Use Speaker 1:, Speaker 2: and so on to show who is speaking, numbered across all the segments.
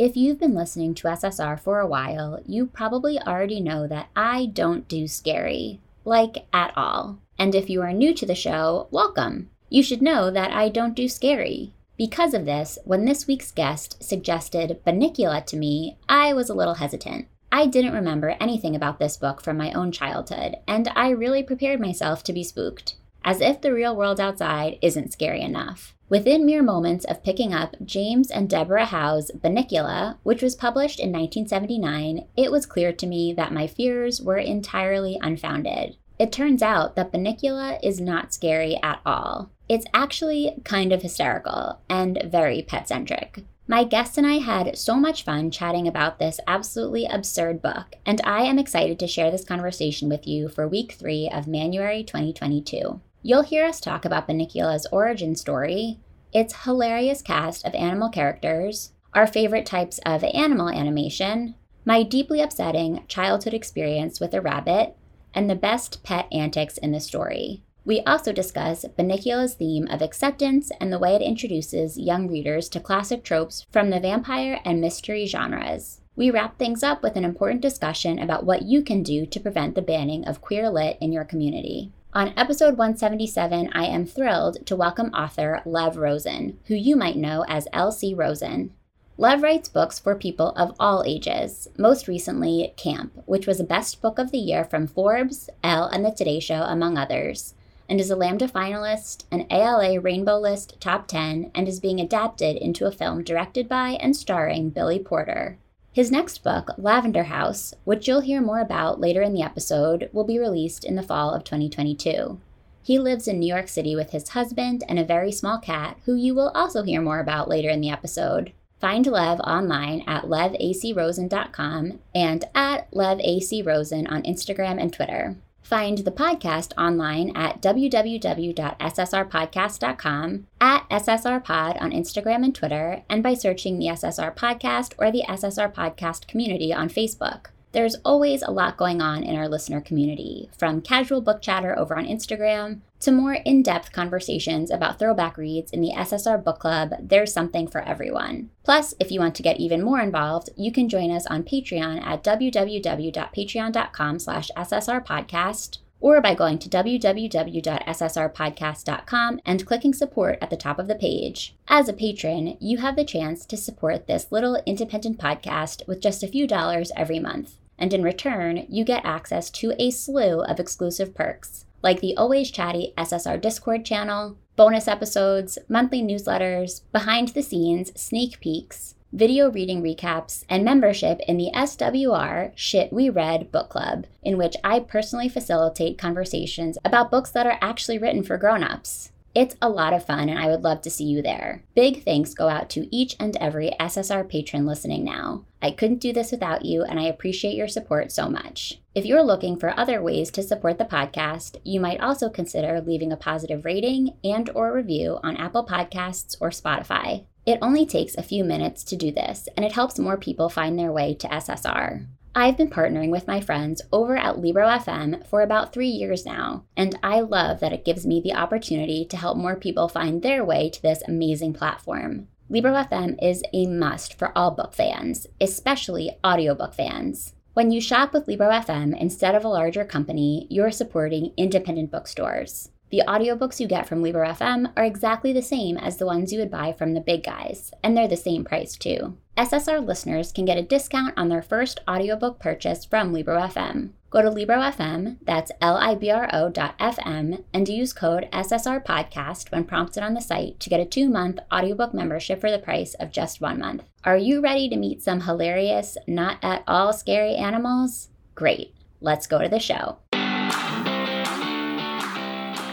Speaker 1: If you've been listening to SSR for a while, you probably already know that I don't do scary, like at all. And if you are new to the show, welcome. You should know that I don't do scary. Because of this, when this week's guest suggested Bunnicula to me, I was a little hesitant. I didn't remember anything about this book from my own childhood, and I really prepared myself to be spooked. As if the real world outside isn't scary enough. Within mere moments of picking up James and Deborah Howe's Bunnicula, which was published in 1979, it was clear to me that my fears were entirely unfounded. It turns out that Bunnicula is not scary at all. It's actually kind of hysterical and very pet centric. My guests and I had so much fun chatting about this absolutely absurd book, and I am excited to share this conversation with you for week three of Manuary 2022. You'll hear us talk about Bunnicula's origin story, its hilarious cast of animal characters, our favorite types of animal animation, my deeply upsetting childhood experience with a rabbit, and the best pet antics in the story. We also discuss Bunnicula's theme of acceptance and the way it introduces young readers to classic tropes from the vampire and mystery genres. We wrap things up with an important discussion about what you can do to prevent the banning of queer lit in your community. On episode 177, I am thrilled to welcome author Lev Rosen, who you might know as L.C. Rosen. Lev writes books for people of all ages, most recently, Camp, which was a best book of the year from Forbes, Elle, and The Today Show, among others, and is a Lambda finalist, an ALA Rainbow List Top 10, and is being adapted into a film directed by and starring Billy Porter. His next book, Lavender House, which you'll hear more about later in the episode, will be released in the fall of 2022. He lives in New York City with his husband and a very small cat, who you will also hear more about later in the episode. Find Lev online at levacrosen.com and at levacrosen on Instagram and Twitter. Find the podcast online at www.ssrpodcast.com, at SSRPod on Instagram and Twitter, and by searching the SSR Podcast or the SSR Podcast community on Facebook. There's always a lot going on in our listener community, from casual book chatter over on Instagram to more in depth conversations about throwback reads in the SSR Book Club. There's something for everyone. Plus, if you want to get even more involved, you can join us on Patreon at www.patreon.com slash ssrpodcast or by going to www.ssrpodcast.com and clicking support at the top of the page. As a patron, you have the chance to support this little independent podcast with just a few dollars every month. And in return, you get access to a slew of exclusive perks, like the always chatty SSR Discord channel, bonus episodes, monthly newsletters, behind the scenes sneak peeks, video reading recaps, and membership in the SWR Shit We Read book club, in which I personally facilitate conversations about books that are actually written for grown-ups. It's a lot of fun, and I would love to see you there. Big thanks go out to each and every SSR patron listening now. I couldn't do this without you, and I appreciate your support so much. If you're looking for other ways to support the podcast, you might also consider leaving a positive rating and or review on Apple Podcasts or Spotify. It only takes a few minutes to do this, and it helps more people find their way to SSR. I've been partnering with my friends over at Libro FM for about three years now, and I love that it gives me the opportunity to help more people find their way to this amazing platform. Libro FM is a must for all book fans, especially audiobook fans. When you shop with Libro FM instead of a larger company, you're supporting independent bookstores. The audiobooks you get from Libro FM are exactly the same as the ones you would buy from the big guys, and they're the same price too. SSR listeners can get a discount on their first audiobook purchase from Libro FM. Go to Libro FM, that's L-I-B-R-O dot FM, and use code SSR Podcast when prompted on the site to get a two-month audiobook membership for the price of just one month. Are you ready to meet some hilarious, not at all scary animals? Great. Let's go to the show.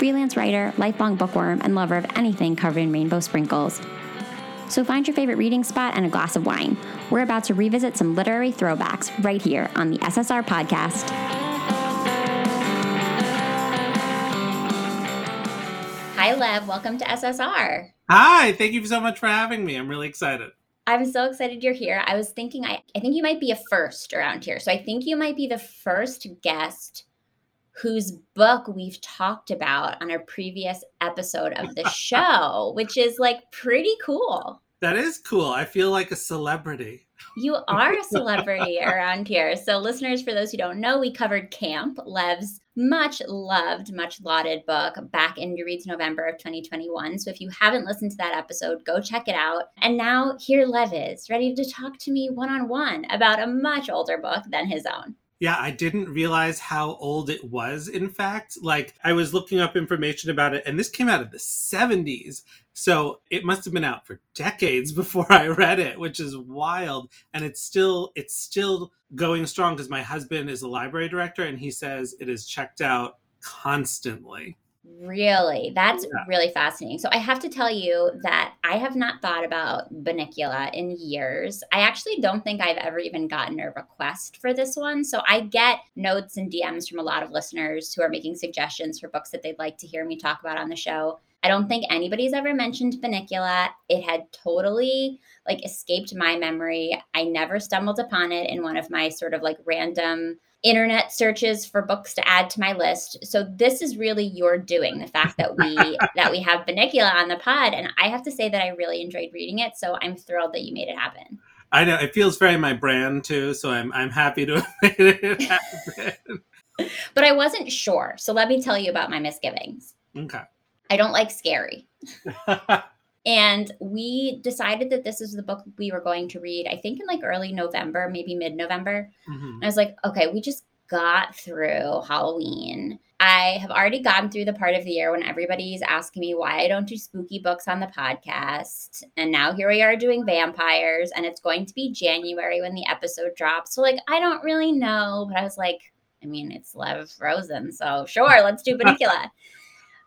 Speaker 1: freelance writer, lifelong bookworm, and lover of anything covered in rainbow sprinkles. So find your favorite reading spot and a glass of wine. We're about to revisit some literary throwbacks right here on the SSR podcast. Hi, Lev. Welcome to SSR.
Speaker 2: Hi. Thank you so much for having me. I'm really excited.
Speaker 1: I'm so excited you're here. I was thinking, I, I think you might be a first around here. So I think you might be the first guest whose book we've talked about on a previous episode of the show, which is like pretty cool.
Speaker 2: That is cool. I feel like a celebrity.
Speaker 1: You are a celebrity around here. So, listeners, for those who don't know, we covered Camp, Lev's much loved, much lauded book back in Your Reads November of 2021. So, if you haven't listened to that episode, go check it out. And now here Lev is, ready to talk to me one on one about a much older book than his own.
Speaker 2: Yeah, I didn't realize how old it was, in fact. Like, I was looking up information about it, and this came out of the 70s. So it must have been out for decades before I read it, which is wild. And it's still it's still going strong because my husband is a library director and he says it is checked out constantly.
Speaker 1: Really? That's yeah. really fascinating. So I have to tell you that I have not thought about Bunnicula in years. I actually don't think I've ever even gotten a request for this one. So I get notes and DMs from a lot of listeners who are making suggestions for books that they'd like to hear me talk about on the show. I don't think anybody's ever mentioned Bunnicula. It had totally like escaped my memory. I never stumbled upon it in one of my sort of like random internet searches for books to add to my list. So this is really your doing, the fact that we that we have Bunnicula on the pod. And I have to say that I really enjoyed reading it. So I'm thrilled that you made it happen.
Speaker 2: I know it feels very my brand too, so I'm I'm happy to have made it happen.
Speaker 1: but I wasn't sure. So let me tell you about my misgivings.
Speaker 2: Okay.
Speaker 1: I don't like scary. And we decided that this is the book we were going to read, I think in like early November, maybe mid November. Mm-hmm. I was like, okay, we just got through Halloween. I have already gotten through the part of the year when everybody's asking me why I don't do spooky books on the podcast. And now here we are doing vampires, and it's going to be January when the episode drops. So, like, I don't really know, but I was like, I mean, it's Lev Rosen. So, sure, let's do Bunnicula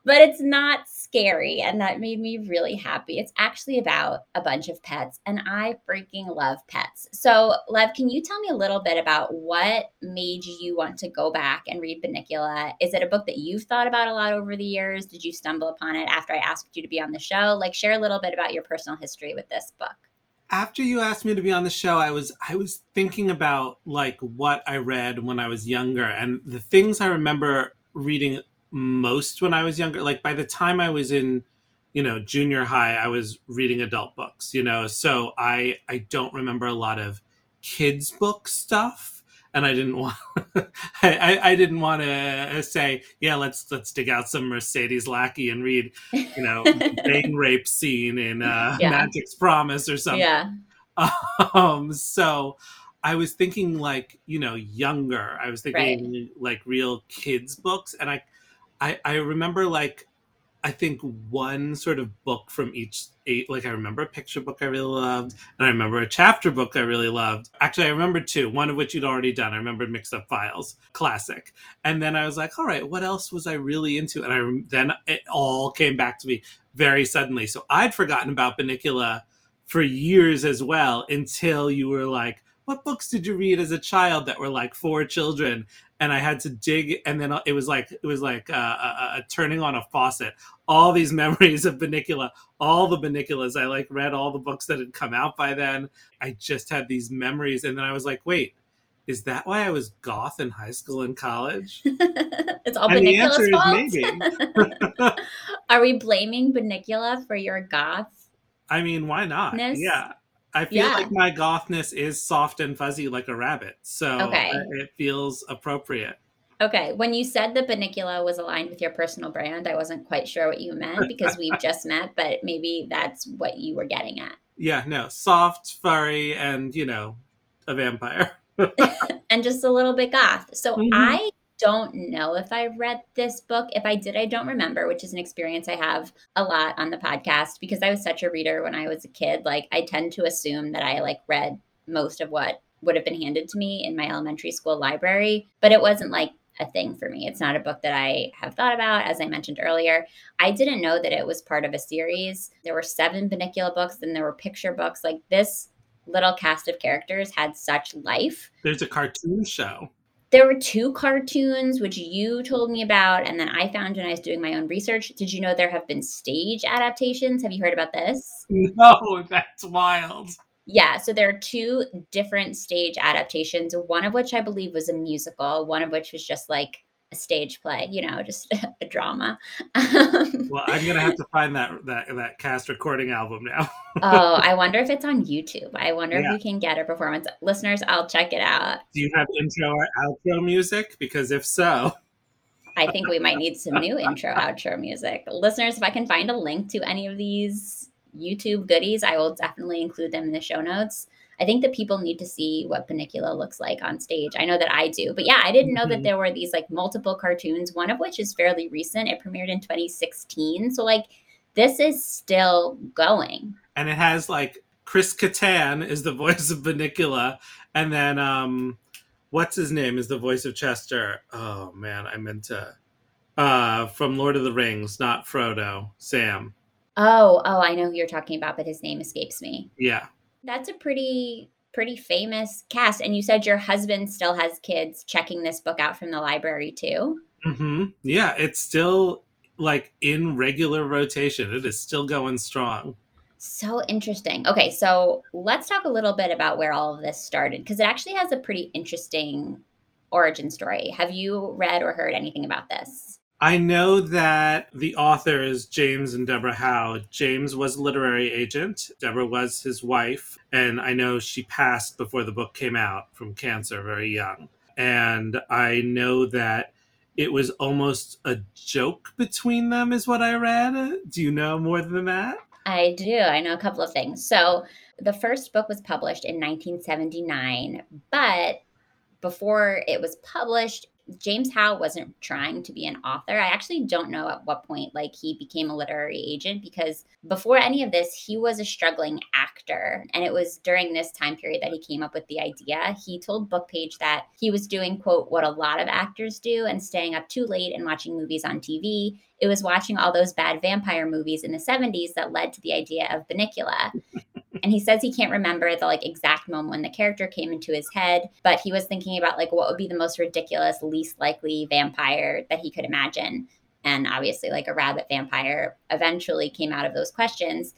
Speaker 1: but it's not scary. And that made me really happy. It's actually about a bunch of pets, and I freaking love pets. So, Lev, can you tell me a little bit about what made you want to go back and read Bunnicula? Is it a book that you've thought about a lot over the years? Did you stumble upon it after I asked you to be on the show? Like, share a little bit about your personal history with this book
Speaker 2: after you asked me to be on the show i was i was thinking about like what i read when i was younger and the things i remember reading most when I was younger. Like by the time I was in, you know, junior high, I was reading adult books, you know. So I I don't remember a lot of kids book stuff. And I didn't want, I, I didn't want to say, yeah, let's let's dig out some Mercedes Lackey and read, you know, bang rape scene in uh, yeah. Magic's Promise or something. Yeah. Um. So, I was thinking like you know younger. I was thinking right. like real kids books, and I I I remember like I think one sort of book from each eight. Like I remember a picture book I really loved, and I remember a chapter book I really loved. Actually, I remember two. One of which you'd already done. I remember Mixed Up Files, classic. And then I was like, all right, what else was I really into? And I then it all came back to me very suddenly. So I'd forgotten about Bunnicula for years as well until you were like, what books did you read as a child that were like for children? And i had to dig and then uh, it was like it was like uh, a, a, turning on a faucet. All these memories of bunnicula all the bunniculas i like read all the books that had come out by then. I just had these memories and then i was like wait is that why i was goth in high school and college?
Speaker 1: It's all and bunnicula's fault. are we blaming bunnicula for your goth
Speaker 2: i mean why not? yeah I feel yeah. like my gothness is soft and fuzzy like a rabbit. So okay. it feels appropriate.
Speaker 1: Okay. When you said that Bunnicula was aligned with your personal brand, I wasn't quite sure what you meant because we've just met, but maybe that's what you were getting at.
Speaker 2: Yeah, no. Soft, furry, and, you know, a vampire.
Speaker 1: and just a little bit goth. So mm-hmm. I don't know if I read this book. If I did, I don't remember, which is an experience I have a lot on the podcast because I was such a reader when I was a kid. Like I tend to assume that I like read most of what would have been handed to me in my elementary school library, but it wasn't like a thing for me. It's not a book that I have thought about, as I mentioned earlier. I didn't know that it was part of a series. There were seven Bunnicula books, and there were picture books. Like this little cast of characters had such life.
Speaker 2: There's a cartoon show.
Speaker 1: There were two cartoons, which you told me about, and then I found when I was doing my own research. Did you know there have been stage adaptations? Have you heard about this?
Speaker 2: No, that's wild.
Speaker 1: Yeah, so there are two different stage adaptations, one of which I believe was a musical, one of which was just like a stage play, you know, just a drama.
Speaker 2: Um, well, I'm gonna have to find that that that cast recording album now.
Speaker 1: oh, I wonder if it's on YouTube. I wonder yeah. if we can get a performance. Listeners, I'll check it out.
Speaker 2: Do you have intro or outro music? Because if so,
Speaker 1: I think we might need some new intro outro music. Listeners, if I can find a link to any of these YouTube goodies, I will definitely include them in the show notes. I think that people need to see what Bunnicula looks like on stage. I know that I do. But yeah, I didn't know mm-hmm. that there were these like multiple cartoons, one of which is fairly recent. It premiered in 2016. So like this is still going.
Speaker 2: And it has like Chris Kattan is the voice of Bunnicula and then um what's his name is the voice of Chester. Oh man, I meant to uh from Lord of the Rings, not Frodo, Sam.
Speaker 1: Oh, oh, I know who you're talking about, but his name escapes me.
Speaker 2: Yeah.
Speaker 1: That's a pretty pretty famous cast. And you said your husband still has kids checking this book out from the library too.
Speaker 2: Mm-hmm. Yeah, it's still like in regular rotation. It is still going strong.
Speaker 1: So interesting. Okay, so let's talk a little bit about where all of this started because it actually has a pretty interesting origin story. Have you read or heard anything about this?
Speaker 2: I know that the authors, James and Deborah Howe, James was a literary agent, Deborah was his wife, and I know she passed before the book came out from cancer very young. And I know that it was almost a joke between them, is what I read. Do you know more than that?
Speaker 1: I do. I know a couple of things. So the first book was published in 1979, but before it was published, James Howe wasn't trying to be an author. I actually don't know at what point like he became a literary agent because before any of this, he was a struggling actor. And it was during this time period that he came up with the idea. He told Bookpage that he was doing, quote, what a lot of actors do and staying up too late and watching movies on TV. It was watching all those bad vampire movies in the 70s that led to the idea of Bunnicula and he says he can't remember the like exact moment when the character came into his head but he was thinking about like what would be the most ridiculous least likely vampire that he could imagine and obviously like a rabbit vampire eventually came out of those questions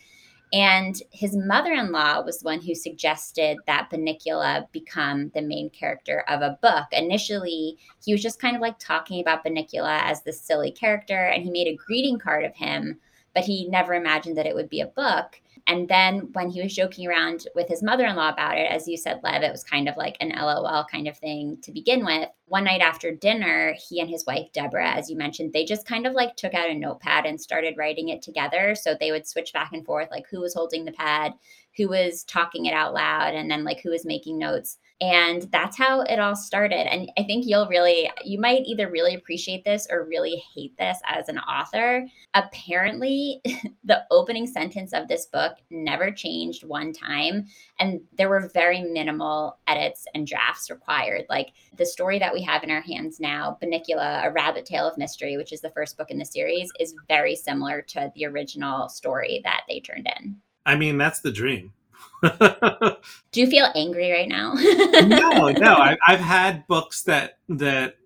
Speaker 1: and his mother-in-law was the one who suggested that Bunnicula become the main character of a book. Initially, he was just kind of like talking about Bunnicula as this silly character, and he made a greeting card of him, but he never imagined that it would be a book. And then when he was joking around with his mother in law about it, as you said, Lev, it was kind of like an LOL kind of thing to begin with. One night after dinner, he and his wife, Deborah, as you mentioned, they just kind of like took out a notepad and started writing it together. So they would switch back and forth, like who was holding the pad, who was talking it out loud, and then like who was making notes. And that's how it all started. And I think you'll really, you might either really appreciate this or really hate this as an author. Apparently, the opening sentence of this book never changed one time. And there were very minimal edits and drafts required. Like the story that we have in our hands now, Bunnicula, A Rabbit Tale of Mystery, which is the first book in the series, is very similar to the original story that they turned in.
Speaker 2: I mean, that's the dream.
Speaker 1: Do you feel angry right now?
Speaker 2: no, no. I, have had books that that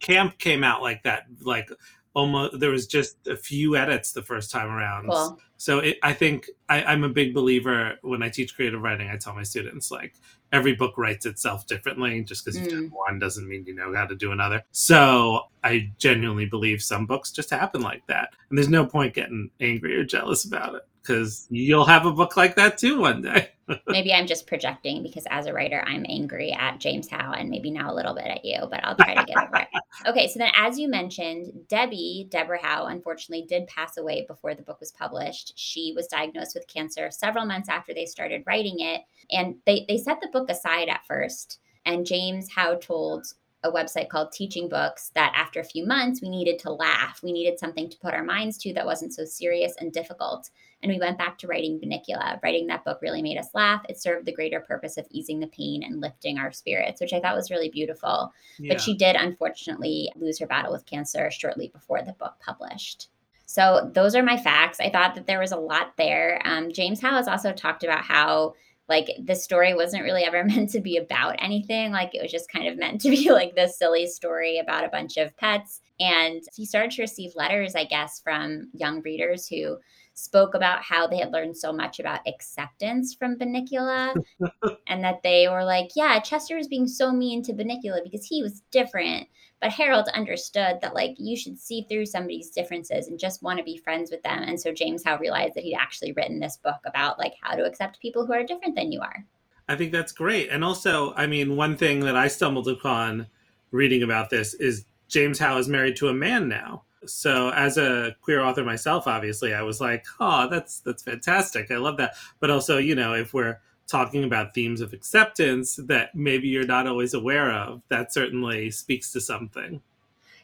Speaker 2: camp came out like that, like almost there was just a few edits the first time around. Cool. So it, I think I, I'm a big believer when I teach creative writing. I tell my students like every book writes itself differently. Just because you mm. one doesn't mean you know how to do another. So I genuinely believe some books just happen like that, and there's no point getting angry or jealous about it because you'll have a book like that too one day.
Speaker 1: maybe I'm just projecting because as a writer, I'm angry at James Howe and maybe now a little bit at you, but I'll try to get over it. Okay, so then as you mentioned, Debbie, Deborah Howe, unfortunately did pass away before the book was published. She was diagnosed with cancer several months after they started writing it. And they, they set the book aside at first. And James Howe told a website called Teaching Books that after a few months, we needed to laugh. We needed something to put our minds to that wasn't so serious and difficult. And we went back to writing Bunnicula. Writing that book really made us laugh. It served the greater purpose of easing the pain and lifting our spirits, which I thought was really beautiful. Yeah. But she did unfortunately lose her battle with cancer shortly before the book published. So those are my facts. I thought that there was a lot there. Um, James Howe has also talked about how like the story wasn't really ever meant to be about anything. Like it was just kind of meant to be like this silly story about a bunch of pets. And he started to receive letters, I guess, from young readers who spoke about how they had learned so much about acceptance from Bunnicula and that they were like, yeah, Chester was being so mean to Bunnicula because he was different. But Harold understood that like you should see through somebody's differences and just want to be friends with them. And so James Howe realized that he'd actually written this book about like how to accept people who are different than you are.
Speaker 2: I think that's great. And also, I mean, one thing that I stumbled upon reading about this is James Howe is married to a man now. So as a queer author myself, obviously, I was like, oh, that's that's fantastic. I love that. But also, you know, if we're talking about themes of acceptance that maybe you're not always aware of, that certainly speaks to something.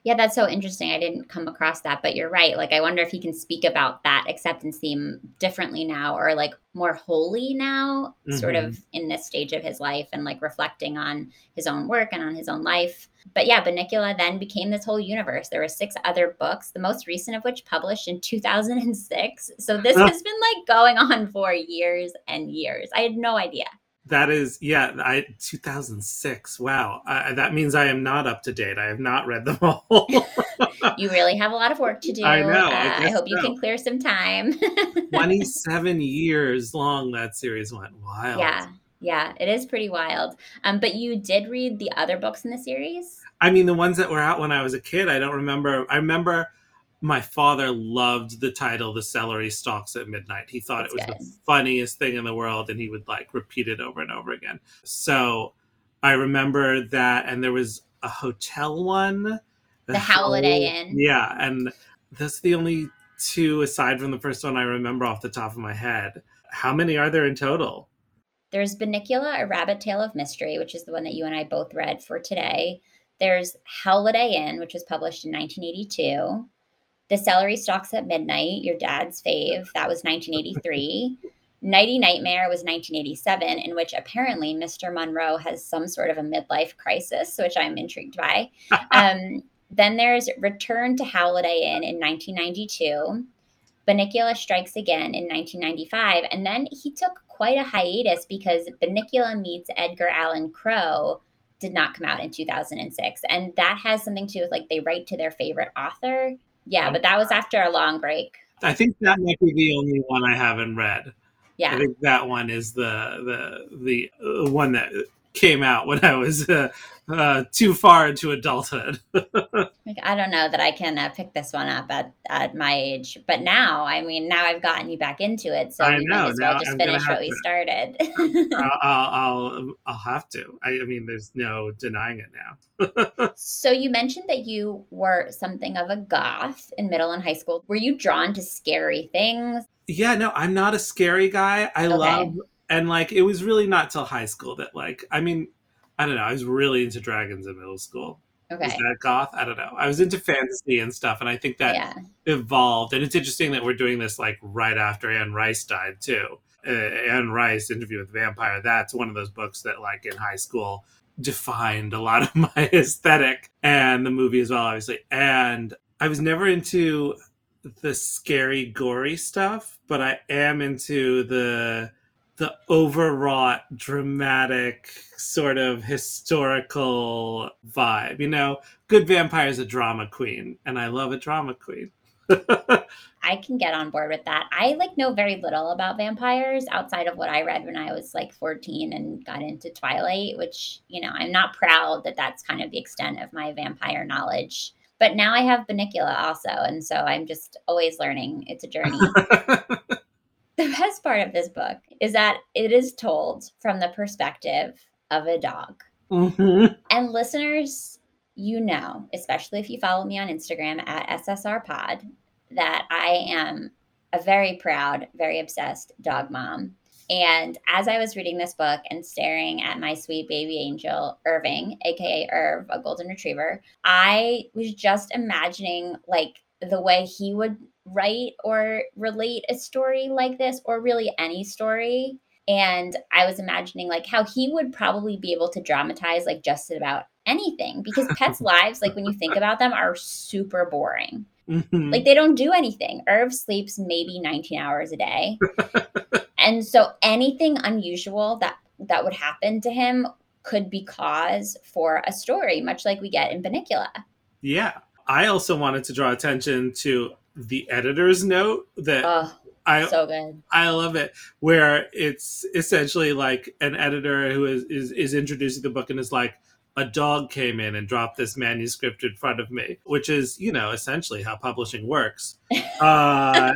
Speaker 1: Yeah, that's so interesting. I didn't come across that, but you're right. Like, I wonder if he can speak about that acceptance theme differently now or like more wholly now, mm-hmm. sort of mm-hmm. in this stage of his life and like reflecting on his own work and on his own life. But yeah, Bunnicula then became this whole universe. There were six other books, the most recent of which published in 2006. So this has been like going on for years and years. I had no idea.
Speaker 2: That is, yeah, I 2006. Wow, uh, that means I am not up to date. I have not read them all.
Speaker 1: you really have a lot of work to do.
Speaker 2: I know. I,
Speaker 1: uh, I hope so. you can clear some time.
Speaker 2: 27 years long that series went. Wild.
Speaker 1: Yeah, yeah, it is pretty wild. Um, but you did read the other books in the series.
Speaker 2: I mean, the ones that were out when I was a kid. I don't remember. I remember my father loved the title the celery stalks at midnight he thought That's it was good. the funniest thing in the world and he would like repeat it over and over again so i remember that and there was a hotel one
Speaker 1: the Howliday Inn
Speaker 2: yeah and that's the only two aside from the first one i remember off the top of my head how many are there in total
Speaker 1: there's Bunnicula, A Rabbit Tale of Mystery, which is the one that you and I both read for today. There's Howliday Inn, which was published in 1982. The Celery Stalks at Midnight, your dad's fave, that was 1983. Nighty Nightmare was 1987, in which apparently Mr. Monroe has some sort of a midlife crisis, which I'm intrigued by. um, then there's Return to Howliday Inn in 1992. Bunnicula Strikes Again in 1995. And then he took quite a hiatus because Bunnicula Meets Edgar Allan Crow did not come out in 2006. And that has something to do with like they write to their favorite author yeah, but that was after a long break.
Speaker 2: I think that might be the only one I haven't read. Yeah, I think that one is the the the uh, one that came out when I was uh, uh, too far into adulthood.
Speaker 1: like, I don't know that I can uh, pick this one up at, at my age, but now, I mean, now I've gotten you back into it, so I we know, might as well just I'm finish what to. we started.
Speaker 2: I'll, I'll, I'll have to. I, I mean, there's no denying it now.
Speaker 1: so you mentioned that you were something of a goth in middle and high school. Were you drawn to scary things?
Speaker 2: Yeah, no, I'm not a scary guy. I okay. love and like it was really not till high school that like I mean I don't know I was really into dragons in middle school. Okay. Is that goth? I don't know. I was into fantasy and stuff, and I think that yeah. evolved. And it's interesting that we're doing this like right after Anne Rice died too. Uh, Anne Rice, Interview with the Vampire. That's one of those books that like in high school defined a lot of my aesthetic and the movie as well, obviously. And I was never into the scary, gory stuff, but I am into the the overwrought, dramatic, sort of historical vibe. You know, good vampire is a drama queen, and I love a drama queen.
Speaker 1: I can get on board with that. I like know very little about vampires outside of what I read when I was like 14 and got into Twilight, which, you know, I'm not proud that that's kind of the extent of my vampire knowledge. But now I have Bunnicula also, and so I'm just always learning. It's a journey. the best part of this book is that it is told from the perspective of a dog. Mm-hmm. And listeners, you know, especially if you follow me on Instagram at SSR Pod, that I am a very proud, very obsessed dog mom. And as I was reading this book and staring at my sweet baby angel, Irving, aka Irv, a golden retriever, I was just imagining like the way he would write or relate a story like this, or really any story. And I was imagining like how he would probably be able to dramatize like just about anything because pets' lives, like when you think about them, are super boring. Mm-hmm. Like they don't do anything. Irv sleeps maybe 19 hours a day. and so anything unusual that that would happen to him could be cause for a story, much like we get in Bunnicula.
Speaker 2: Yeah. I also wanted to draw attention to the editor's note that
Speaker 1: oh, I so good.
Speaker 2: I love it where it's essentially like an editor who is, is is introducing the book and is like a dog came in and dropped this manuscript in front of me, which is, you know, essentially how publishing works. Uh,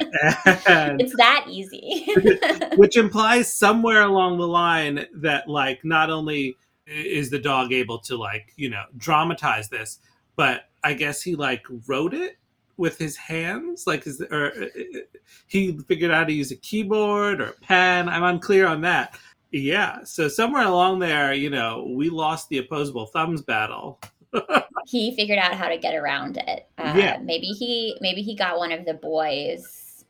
Speaker 1: it's that easy.
Speaker 2: which implies somewhere along the line that, like, not only is the dog able to, like, you know, dramatize this, but I guess he, like, wrote it with his hands like is or uh, he figured out how to use a keyboard or a pen i'm unclear on that yeah. So somewhere along there, you know, we lost the opposable thumbs battle.
Speaker 1: he figured out how to get around it. Uh, yeah. Maybe he maybe he got one of the boys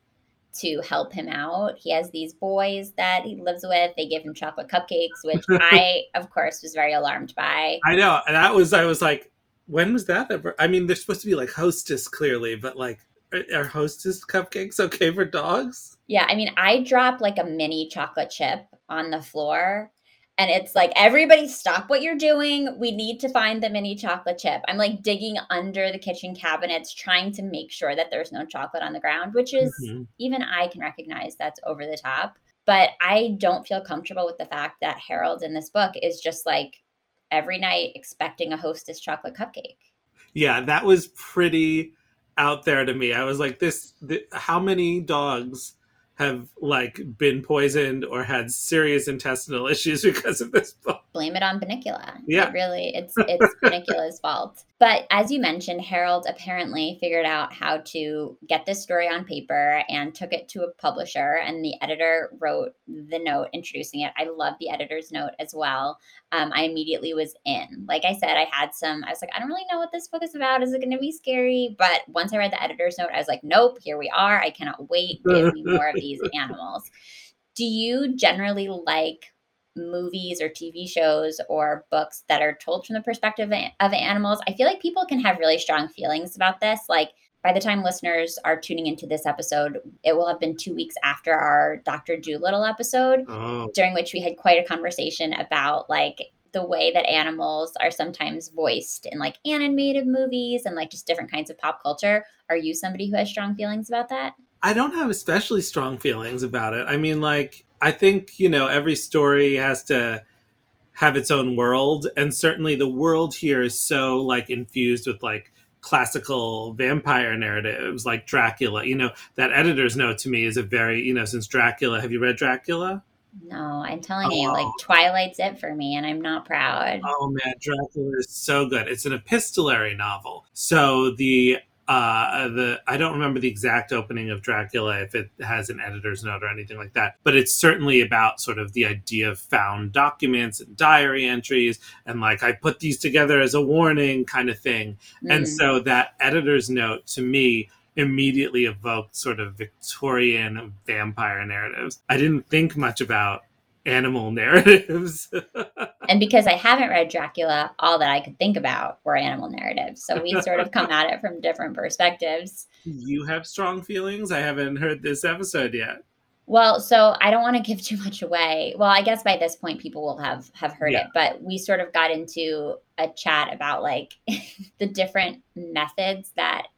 Speaker 1: to help him out. He has these boys that he lives with. They give him chocolate cupcakes, which I, of course, was very alarmed by.
Speaker 2: I know. And that was, I was like, when was that ever? I mean, they're supposed to be like hostess, clearly, but like, are hostess cupcakes okay for dogs?
Speaker 1: Yeah. I mean, I dropped like a mini chocolate chip on the floor and it's like everybody stop what you're doing we need to find the mini chocolate chip i'm like digging under the kitchen cabinets trying to make sure that there's no chocolate on the ground which is mm-hmm. even i can recognize that's over the top but i don't feel comfortable with the fact that harold in this book is just like every night expecting a hostess chocolate cupcake
Speaker 2: yeah that was pretty out there to me i was like this th- how many dogs have like been poisoned or had serious intestinal issues because of this book.
Speaker 1: Blame it on Bunnicula. Yeah, it really, it's it's Bunnicula's fault. But as you mentioned, Harold apparently figured out how to get this story on paper and took it to a publisher, and the editor wrote the note introducing it. I love the editor's note as well. Um, I immediately was in. Like I said, I had some, I was like, I don't really know what this book is about. Is it going to be scary? But once I read the editor's note, I was like, nope, here we are. I cannot wait. Give me more of these animals. Do you generally like movies or TV shows or books that are told from the perspective of animals, I feel like people can have really strong feelings about this. Like by the time listeners are tuning into this episode, it will have been two weeks after our Dr. Dolittle episode, oh. during which we had quite a conversation about like the way that animals are sometimes voiced in like animated movies and like just different kinds of pop culture. Are you somebody who has strong feelings about that?
Speaker 2: I don't have especially strong feelings about it. I mean, like, I think, you know, every story has to have its own world. And certainly the world here is so like infused with like classical vampire narratives like Dracula. You know, that editor's note to me is a very, you know, since Dracula, have you read Dracula?
Speaker 1: No, I'm telling oh. you, like oh. Twilight's it for me, and I'm not proud.
Speaker 2: Oh man, Dracula is so good. It's an epistolary novel. So the uh, the I don't remember the exact opening of Dracula if it has an editor's note or anything like that, but it's certainly about sort of the idea of found documents and diary entries and like I put these together as a warning kind of thing. Mm. And so that editor's note to me immediately evoked sort of Victorian vampire narratives. I didn't think much about animal narratives.
Speaker 1: and because I haven't read Dracula, all that I could think about were animal narratives. So we sort of come at it from different perspectives.
Speaker 2: You have strong feelings? I haven't heard this episode yet.
Speaker 1: Well, so I don't want to give too much away. Well, I guess by this point people will have have heard yeah. it, but we sort of got into a chat about like the different methods that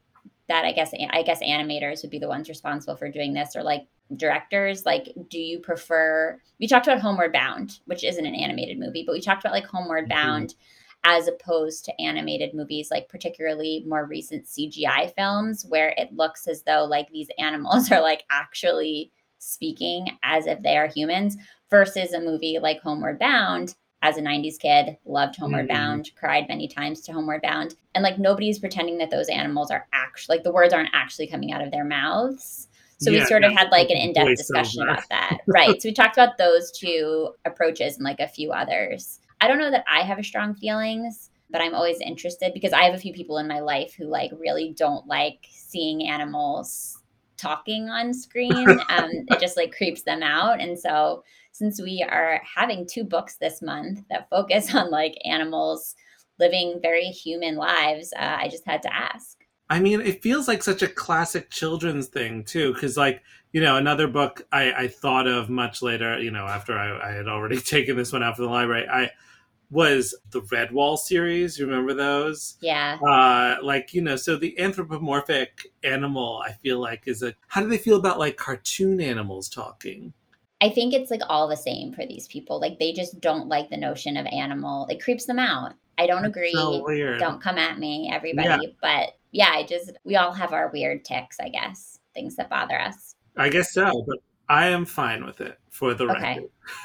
Speaker 1: that I guess I guess animators would be the ones responsible for doing this or like directors like do you prefer we talked about homeward bound which isn't an animated movie but we talked about like homeward mm-hmm. bound as opposed to animated movies like particularly more recent cgi films where it looks as though like these animals are like actually speaking as if they are humans versus a movie like homeward bound as a 90s kid loved homeward mm-hmm. bound cried many times to homeward bound and like nobody's pretending that those animals are actually like the words aren't actually coming out of their mouths So we
Speaker 2: Yeah,
Speaker 1: sort of had like an in-depth discussion about that. Right. So we talked about those two approaches and like a few others. I don't know that I have a strong feelings, but I'm always interested because I have a few people in my life who like really don't like seeing animals talking on screen. um, it just like creeps them out. And so since we are having two books this month that focus on like animals living very human lives, uh, I just had to ask.
Speaker 2: I mean, it feels like such a classic children's thing too, because like you know, another book I, I thought of much later, you know, after I, I had already taken this one out from the library, I was the Redwall series. You remember those?
Speaker 1: Yeah.
Speaker 2: Uh, like you know, so the anthropomorphic animal, I feel like is a. How do they feel about like cartoon animals talking?
Speaker 1: I think it's like all the same for these people. Like they just don't like the notion of animal. It creeps them out. I don't agree.
Speaker 2: So weird.
Speaker 1: Don't come at me, everybody. But yeah, I just we all have our weird ticks, I guess. Things that bother us.
Speaker 2: I guess so, but I am fine with it for the
Speaker 1: Okay.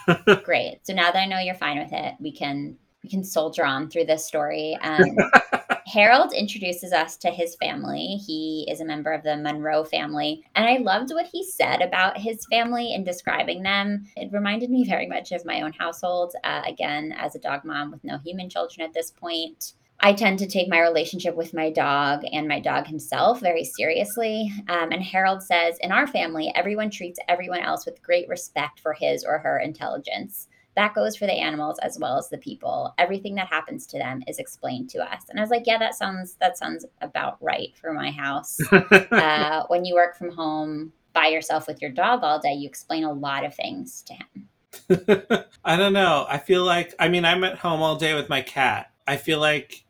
Speaker 2: record.
Speaker 1: Great. So now that I know you're fine with it, we can we can soldier on through this story. Um, Harold introduces us to his family. He is a member of the Monroe family. And I loved what he said about his family in describing them. It reminded me very much of my own household. Uh, again, as a dog mom with no human children at this point, I tend to take my relationship with my dog and my dog himself very seriously. Um, and Harold says, in our family, everyone treats everyone else with great respect for his or her intelligence. That goes for the animals as well as the people. Everything that happens to them is explained to us. And I was like, yeah, that sounds that sounds about right for my house. uh, when you work from home by yourself with your dog all day, you explain a lot of things to him.
Speaker 2: I don't know. I feel like I mean I'm at home all day with my cat. I feel like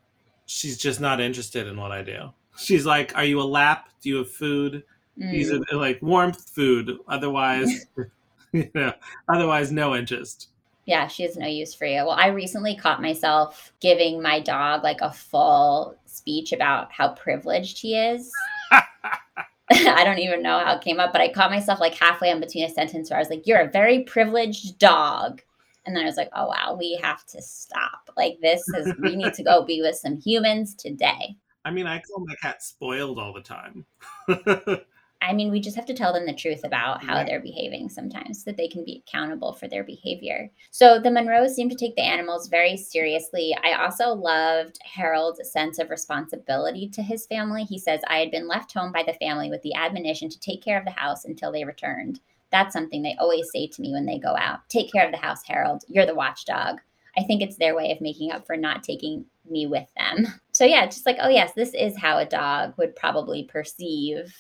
Speaker 2: she's just not interested in what I do. She's like, "Are you a lap? Do you have food?
Speaker 1: Mm.
Speaker 2: These are like warmth food. Otherwise, you know, otherwise no interest."
Speaker 1: Yeah, she has no use for you. Well, I recently caught myself giving my dog like a full speech about how privileged he is. I don't even know how it came up, but I caught myself like halfway in between a sentence where I was like, You're a very privileged dog. And then I was like, Oh, wow, we have to stop. Like, this is, we need to go be with some humans today.
Speaker 2: I mean, I call my cat spoiled all the time.
Speaker 1: I mean, we just have to tell them the truth about how
Speaker 2: Yeah.
Speaker 1: they're behaving sometimes so that they can be accountable for their behavior. So the Monroes seem to take the animals very seriously. I also loved Harold's sense of responsibility to his family. He says, I had been left home by the family with the admonition to take care of the house until they returned. That's something they always say to me when they go out. Take care of the house, Harold. You're the watchdog. I think it's their way of making up for not taking me with them. So yeah, just like, oh yes, this is how a dog would probably perceive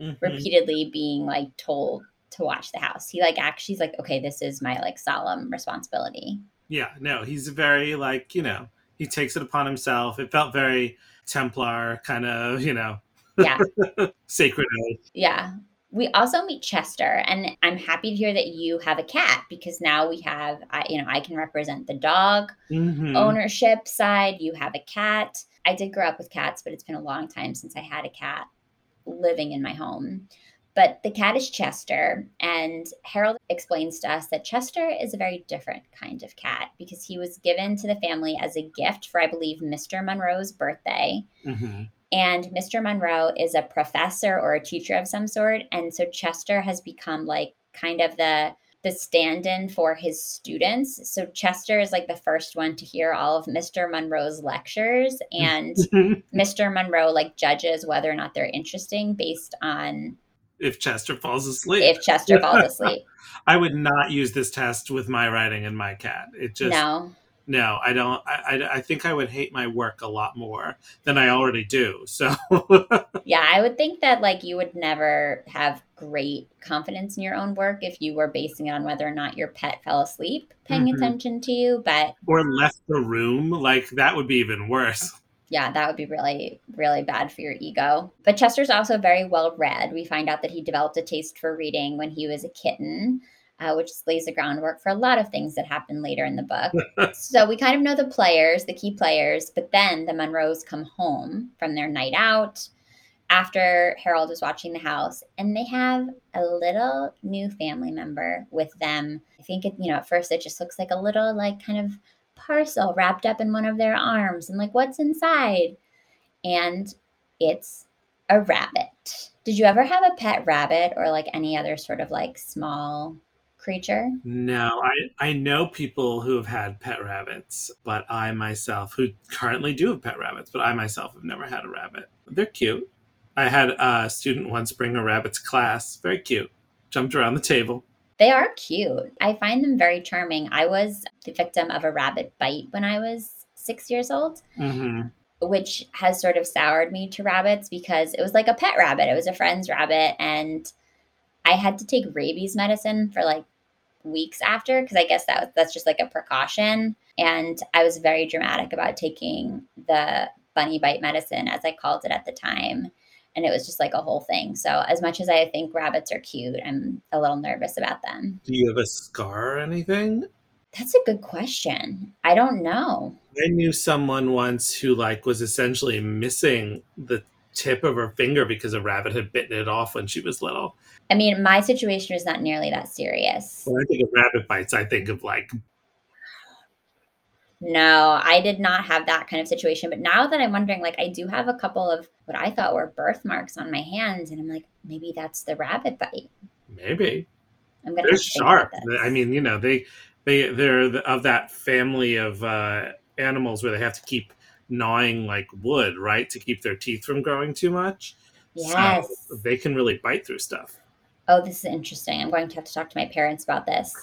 Speaker 2: Mhm.
Speaker 1: repeatedly being like told to watch the house. He like actually he's like, okay, this is my like solemn responsibility.
Speaker 2: Yeah, no, he's very like you know he takes it upon himself. It felt very Templar kind of you know
Speaker 1: Yeah.
Speaker 2: sacred
Speaker 1: yeah. We also meet Chester, and I'm happy to hear that you have a cat because now we have, I, you know, I can represent the dog
Speaker 2: Mhm.
Speaker 1: ownership side. You have a cat. I did grow up with cats, but it's been a long time since I had a cat living in my home. But the cat is Chester, and Harold explains to us that Chester is a very different kind of cat because he was given to the family as a gift for, I believe, Mr. Monroe's birthday.
Speaker 2: Mhm.
Speaker 1: And Mr. Monroe is a professor or a teacher of some sort. And so Chester has become like kind of the the stand-in for his students. So Chester is like the first one to hear all of Mr. Monroe's lectures and Mr. Monroe like judges whether or not they're interesting based on
Speaker 2: if Chester falls asleep,
Speaker 1: if Chester falls asleep.
Speaker 2: I would not use this test with my writing and my cat. It just
Speaker 1: no.
Speaker 2: No, I don't. I, I I think I would hate my work a lot more than I already do. So
Speaker 1: Yeah, I would think that like you would never have great confidence in your own work if you were basing it on whether or not your pet fell asleep paying
Speaker 2: Mhm.
Speaker 1: attention to you, but
Speaker 2: or left the room, like that would be even worse.
Speaker 1: yeah, that would be really, really bad for your ego. But Chester's also very well read. We find out that he developed a taste for reading when he was a kitten, uh, which lays the groundwork for a lot of things that happen later in the book. so we kind of know the players, the key players, but then the Monroes come home from their night out after Harold is watching the house, and they have a little new family member with them. I think it, you know, at first it just looks like a little, like, kind of parcel wrapped up in one of their arms, and like, what's inside? And it's a rabbit. Did you ever have a pet rabbit or like any other sort of like small creature?
Speaker 2: No, I, I know people who have had pet rabbits, but I myself, who currently do have pet rabbits, but I myself have never had a rabbit. They're cute. I had a student once bring a rabbit to class. Very cute. Jumped around the table.
Speaker 1: They are cute. I find them very charming. I was the victim of a rabbit bite when I was six years old.
Speaker 2: Mm-hmm
Speaker 1: which has sort of soured me to rabbits because it was like a pet rabbit. It was a friend's rabbit. And I had to take rabies medicine for like weeks after because I guess that was, that's just like a precaution. And I was very dramatic about taking the bunny bite medicine, as I called it at the time. And it was just like a whole thing. So, as much as I think rabbits are cute, I'm a little nervous about them.
Speaker 2: Do you have a scar or anything?
Speaker 1: That's a good question. I don't know.
Speaker 2: I knew someone once who like was essentially missing the tip of her finger because a rabbit had bitten it off when she was little.
Speaker 1: I mean, my situation was not nearly that serious.
Speaker 2: When I think of rabbit bites, I think of like
Speaker 1: no, I did not have that kind of situation. But now that I'm wondering, like, I do have a couple of what I thought were birthmarks on my hands, and I'm like, maybe that's the rabbit bite.
Speaker 2: Maybe.
Speaker 1: I'm gonna.
Speaker 2: They're sharp. I mean, you know, they they they're of that family of uh, animals where they have to keep gnawing like wood, right, to keep their teeth from growing too much.
Speaker 1: Yes,
Speaker 2: so they can really bite through stuff.
Speaker 1: Oh, this is interesting. I'm going to have to talk to my parents about this.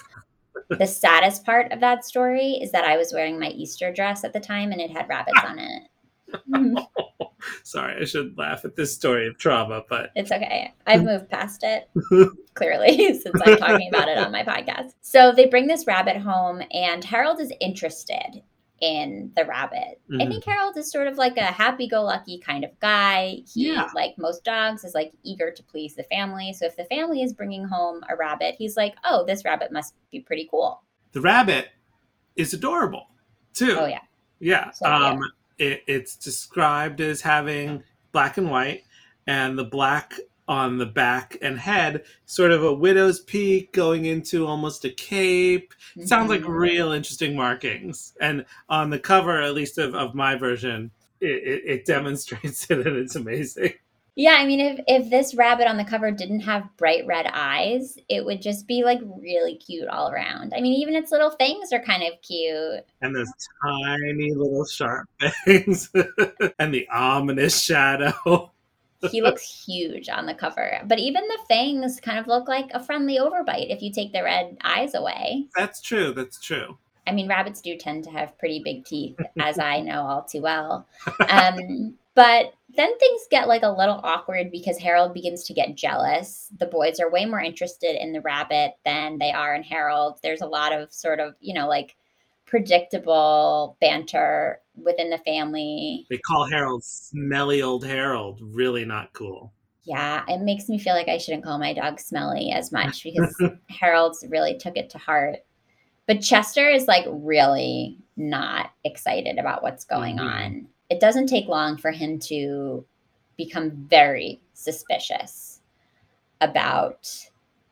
Speaker 1: the saddest part of that story is that I was wearing my Easter dress at the time and it had rabbits on it.
Speaker 2: Sorry, I should laugh at this story of trauma, but
Speaker 1: it's okay. I've moved past it clearly since I'm talking about it on my podcast. So they bring this rabbit home, and Harold is interested in the rabbit. Mm-hmm. I think Harold is sort of like a happy-go-lucky kind of guy. He, yeah. like most dogs, is like eager to please the family. So if the family is bringing home a rabbit, he's like, "Oh, this rabbit must be pretty cool."
Speaker 2: The rabbit is adorable too.
Speaker 1: Oh yeah,
Speaker 2: yeah. So, um, yeah it, it's described as having black and white, and the black on the back and head, sort of a widow's peak going into almost a cape. Mm-hmm. Sounds like mm-hmm. real interesting markings. And on the cover, at least of, of my version, it, it, it demonstrates it and it's amazing.
Speaker 1: Yeah, I mean, if if this rabbit on the cover didn't have bright red eyes, it would just be like really cute all around. I mean, even its little fangs are kind of cute.
Speaker 2: And those tiny little sharp fangs, and the ominous shadow.
Speaker 1: He looks huge on the cover, but even the fangs kind of look like a friendly overbite if you take the red eyes away.
Speaker 2: That's true. That's true.
Speaker 1: I mean, rabbits do tend to have pretty big teeth, as I know all too well. Um, but then things get like a little awkward because Harold begins to get jealous. The boys are way more interested in the rabbit than they are in Harold. There's a lot of sort of, you know, like predictable banter within the family.
Speaker 2: They call Harold smelly old Harold. Really not cool.
Speaker 1: Yeah, it makes me feel like I shouldn't call my dog smelly as much because Harold's really took it to heart. But Chester is like really not excited about what's going mm-hmm. on it doesn't take long for him to become very suspicious about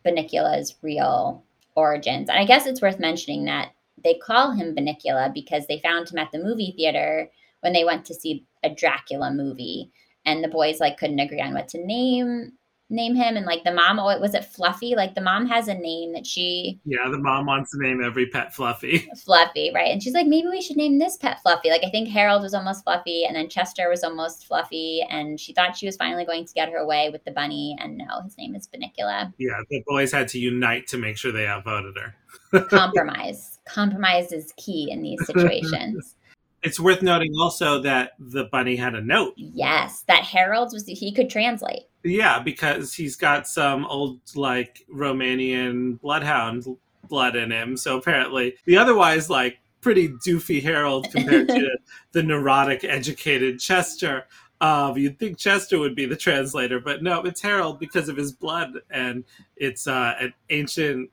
Speaker 1: Bunnicula's real origins. And I guess it's worth mentioning that they call him Bunnicula because they found him at the movie theater when they went to see a Dracula movie. And the boys like couldn't agree on what to name name him. And like the mom oh was it fluffy? Like the mom has a name that she
Speaker 2: yeah the mom wants to name every pet fluffy.
Speaker 1: Fluffy right? And she's like maybe we should name this pet fluffy. Like i think harold was almost fluffy and then chester was almost fluffy and she thought she was finally going to get her way with the bunny and no his name is bunnicula
Speaker 2: yeah the boys had to unite to make sure they outvoted her.
Speaker 1: Compromise compromise is key in these situations
Speaker 2: it's worth noting also that the bunny had a note.
Speaker 1: Yes, that Harold was he could translate.
Speaker 2: Yeah, because he's got some old like Romanian bloodhound blood in him. So apparently, the otherwise like pretty doofy Harold compared to the neurotic, educated Chester. Um, you'd think Chester would be the translator, but no, it's Harold because of his blood, and it's uh, an ancient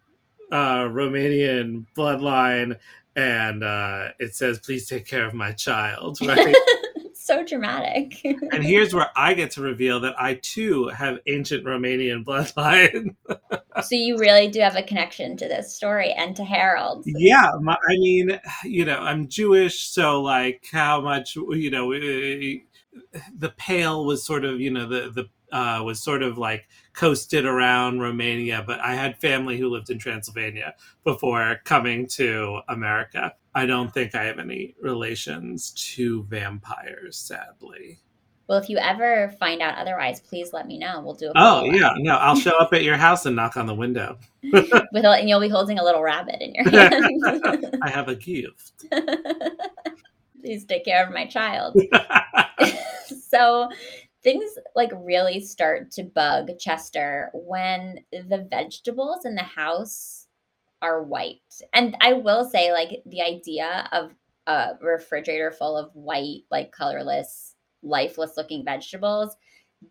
Speaker 2: uh, Romanian bloodline and uh, it says, "Please take care of my child." Right.
Speaker 1: so dramatic.
Speaker 2: and here's where I get to reveal that I too have ancient Romanian bloodline.
Speaker 1: so you really do have a connection to this story and to Harold.
Speaker 2: Yeah, my, I mean, you know, I'm Jewish, so like, how much, you know, eh, the Pale was sort of, you know, the the uh, was sort of like coasted around Romania, but I had family who lived in Transylvania before coming to America. I don't think I have any relations to vampires, sadly.
Speaker 1: Well, if you ever find out otherwise, please let me know. We'll do a
Speaker 2: Oh yeah, no, I'll show up at your house and knock on the window.
Speaker 1: with a, and you'll be holding a little rabbit in your hand.
Speaker 2: I have a gift.
Speaker 1: please take care of my child. so things like really start to bug Chester when the vegetables in the house are white. And I will say, like, the idea of a refrigerator full of white, like colorless, lifeless looking vegetables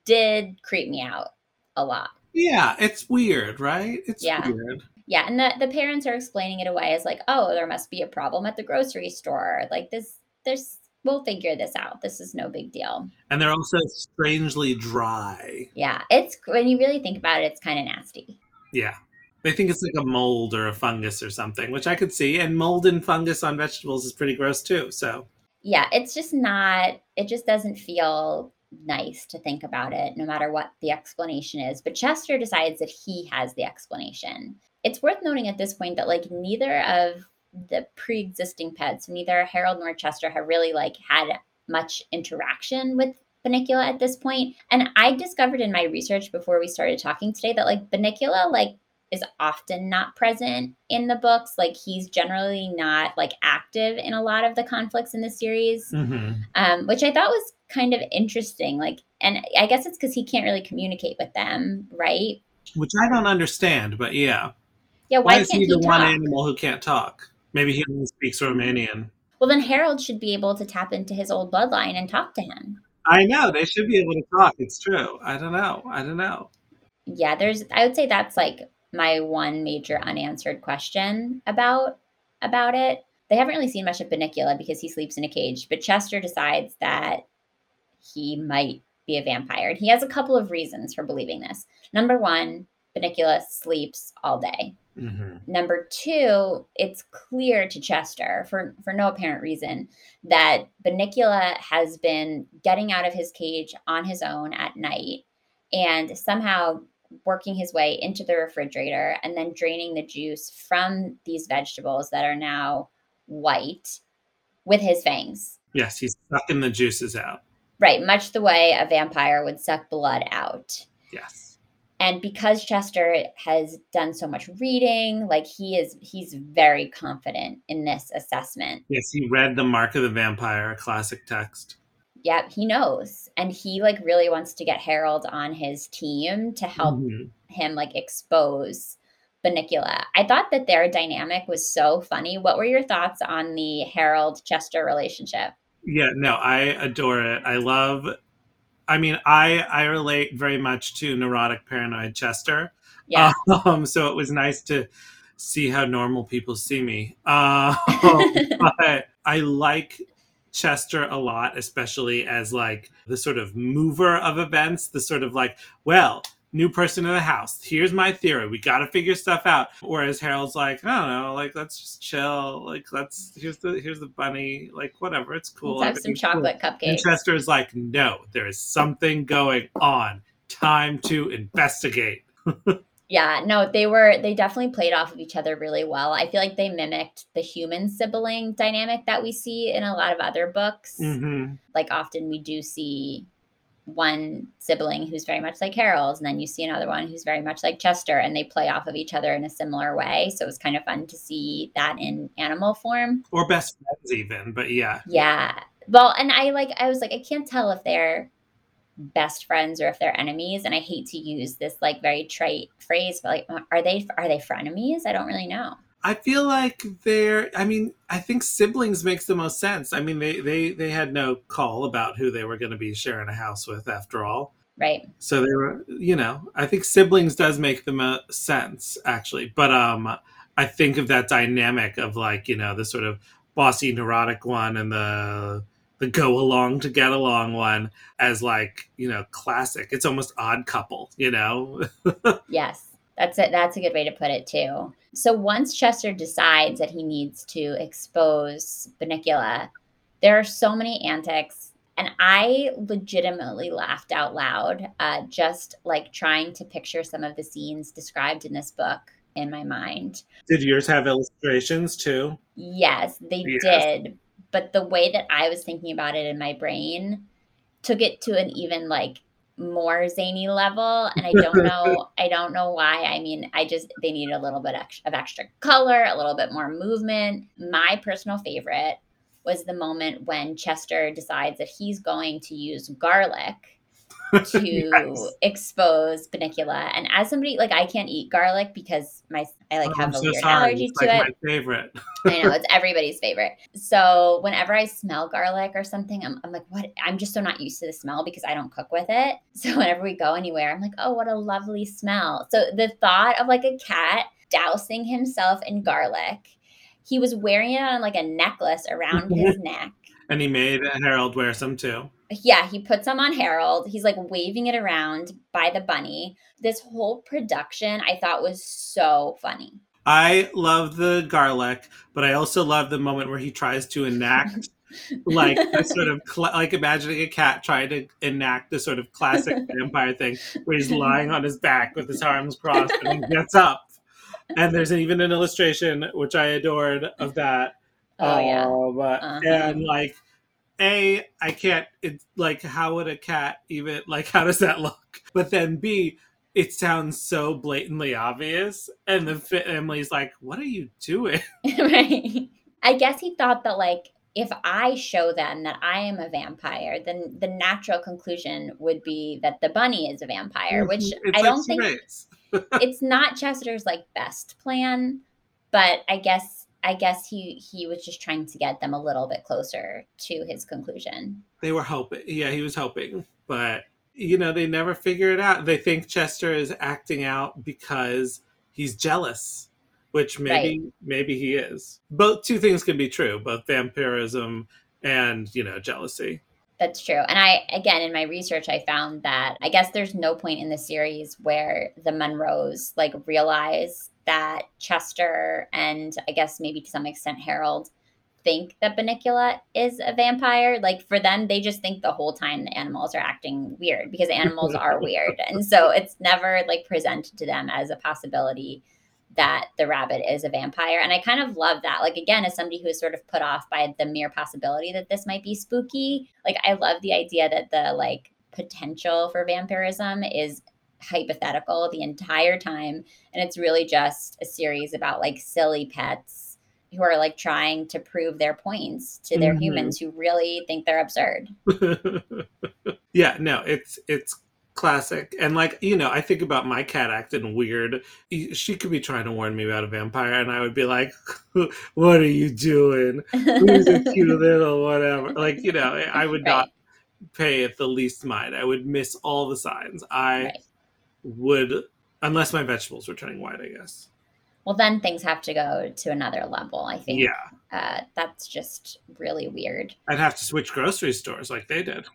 Speaker 1: did creep me out a lot.
Speaker 2: Yeah, it's weird, right? It's
Speaker 1: Yeah.
Speaker 2: weird.
Speaker 1: Yeah, and the, the parents are explaining it away as like, oh, there must be a problem at the grocery store. Like this, there's we'll figure this out. This is no big deal.
Speaker 2: And they're also strangely dry.
Speaker 1: Yeah, it's when you really think about it, it's kind of nasty.
Speaker 2: Yeah. They think it's like a mold or a fungus or something, which I could see. And mold and fungus on vegetables is pretty gross too. So
Speaker 1: Yeah, it's just not. It just doesn't feel nice to think about it, no matter what the explanation is. But Chester decides that he has the explanation. It's worth noting at this point that like neither of the pre-existing pets, neither Harold nor Chester have really like had much interaction with Bunnicula at this point. And I discovered in my research before we started talking today that like Bunnicula like is often not present in the books. Like he's generally not like active in a lot of the conflicts in the series,
Speaker 2: Mhm.
Speaker 1: um, which I thought was kind of interesting. Like, and I guess it's because he can't really communicate with them, right?
Speaker 2: which I don't understand, but yeah.
Speaker 1: Yeah,
Speaker 2: Why,
Speaker 1: why,
Speaker 2: is he
Speaker 1: he,
Speaker 2: the one animal who can't talk? Maybe he only speaks Romanian.
Speaker 1: Well, then Harold should be able to tap into his old bloodline and talk to him.
Speaker 2: I know they should be able to talk. It's true. I don't know. I don't know.
Speaker 1: Yeah, there's I would say that's like my one major unanswered question about about it. They haven't really seen much of Bunnicula because he sleeps in a cage, but Chester decides that he might be a vampire. And he has a couple of reasons for believing this. Number one, Bunnicula sleeps all day.
Speaker 2: Hmm
Speaker 1: Number two, it's clear to Chester, for, for no apparent reason, that Bunnicula has been getting out of his cage on his own at night and somehow working his way into the refrigerator and then draining the juice from these vegetables that are now white with his fangs.
Speaker 2: Yes, he's sucking the juices out.
Speaker 1: Right, much the way a vampire would suck blood out.
Speaker 2: Yes.
Speaker 1: And because chester has done so much reading like he is he's very confident in this assessment
Speaker 2: Yes, he read The Mark of the Vampire, a classic text.
Speaker 1: yeah he knows and he like really wants to get harold on his team to help
Speaker 2: Mhm.
Speaker 1: him like expose Bunnicula. I thought that their dynamic was so funny. What were your thoughts on the Harold Chester relationship?
Speaker 2: Yeah, no, I adore it. I love. I mean, I I relate very much to neurotic paranoid Chester.
Speaker 1: Yeah.
Speaker 2: Um, so it was nice to see how normal people see me. Uh, but I like Chester a lot, especially as like the sort of mover of events, the sort of like, well, new person in the house. Here's my theory. We got to figure stuff out. Whereas Harold's like, I don't know, like let's just chill. Like let's here's the here's the bunny. Like whatever, it's cool.
Speaker 1: Let's have some
Speaker 2: cool.
Speaker 1: chocolate
Speaker 2: And
Speaker 1: cupcakes.
Speaker 2: Chester's like, no, there is something going on. Time to investigate.
Speaker 1: Yeah, no, they were they definitely played off of each other really well. I feel like they mimicked the human sibling dynamic that we see in a lot of other books.
Speaker 2: hmm
Speaker 1: Like often we do see one sibling who's very much like Harold, and then you see another one who's very much like Chester, and they play off of each other in a similar way. So it was kind of fun to see that in animal form.
Speaker 2: Or best friends, even. But yeah,
Speaker 1: Yeah. Well, and I like I was like, I can't tell if they're best friends or if they're enemies. And I hate to use this like very trite phrase, but like are they are they frenemies? I don't really know.
Speaker 2: I feel like they're. I mean, I think siblings makes the most sense. I mean, they they they had no call about who they were going to be sharing a house with, after all.
Speaker 1: Right.
Speaker 2: So they were, you know, I think siblings does make the most sense actually. But um, I think of that dynamic of like you know the sort of bossy neurotic one and the the go along to get along one as like you know classic. It's almost odd couple, you know.
Speaker 1: Yes. That's it. That's a good way to put it too. So once Chester decides that he needs to expose Bunnicula, there are so many antics, and I legitimately laughed out loud, uh, just like trying to picture some of the scenes described in this book in my mind.
Speaker 2: Did yours have illustrations too?
Speaker 1: Yes, they yes. did. But the way that I was thinking about it in my brain took it to an even like more zany level and i don't know i don't know why. I mean i just they need a little bit of extra color a little bit more movement. My personal favorite was the moment when chester decides that he's going to use garlic to yes. expose Bunnicula. And as somebody like I can't eat garlic because my I like oh, have I'm a so weird sorry. allergy
Speaker 2: it's
Speaker 1: to
Speaker 2: like
Speaker 1: it.
Speaker 2: My favorite.
Speaker 1: I know it's everybody's favorite. So whenever I smell garlic or something, I'm, I'm like, what? I'm just so not used to the smell because I don't cook with it. So whenever we go anywhere, I'm like, oh, what a lovely smell. So the thought of like a cat dousing himself in garlic. He was wearing it on like a necklace around his neck.
Speaker 2: And he made Harold wear some too
Speaker 1: yeah, he puts them on Harold. He's like waving it around by the bunny. This whole production I thought was so funny.
Speaker 2: I love the garlic, but I also love the moment where he tries to enact like a sort of cl- like imagining a cat trying to enact the sort of classic vampire thing where he's lying on his back with his arms crossed and he gets up. And there's even an illustration which I adored of that.
Speaker 1: Oh yeah. Um, uh-huh.
Speaker 2: And like a i can't it's like how would a cat even like how does that look? But then b it sounds so blatantly obvious and the family's like what are you doing?
Speaker 1: Right. I guess he thought that like if i show them that i am a vampire then the natural conclusion would be that the bunny is a vampire mm-hmm. which it's i don't think it's not chester's like best plan but i guess I guess he he was just trying to get them a little bit closer to his conclusion.
Speaker 2: They were hoping. Yeah, he was hoping, but you know, they never figure it out. They think Chester is acting out because he's jealous, which maybe right. maybe he is. Both two things can be true, both vampirism and, you know, jealousy.
Speaker 1: That's true. And I, again, in my research, I found that I guess there's no point in the series where the Monroes like realize that Chester and I guess maybe to some extent Harold think that Bunnicula is a vampire. Like for them, they just think the whole time the animals are acting weird because animals are weird. And so it's never like presented to them as a possibility that the rabbit is a vampire. And I kind of love that. Like, again, as somebody who is sort of put off by the mere possibility that this might be spooky, like, I love the idea that the like potential for vampirism is hypothetical the entire time. And it's really just a series about like silly pets who are like trying to prove their points to their mm-hmm. humans who really think they're absurd.
Speaker 2: yeah, no, it's it's classic. And like you know i think about my cat acting weird. She could be trying to warn me about a vampire and i would be like what are you doing? Who's a cute little whatever. Like you know i would right. not pay it the least mind. I would miss all the signs. I right. would unless my vegetables were turning white i guess.
Speaker 1: Well then things have to go to another level i think.
Speaker 2: Yeah.
Speaker 1: Uh, that's just really weird.
Speaker 2: I'd have to switch grocery stores like they did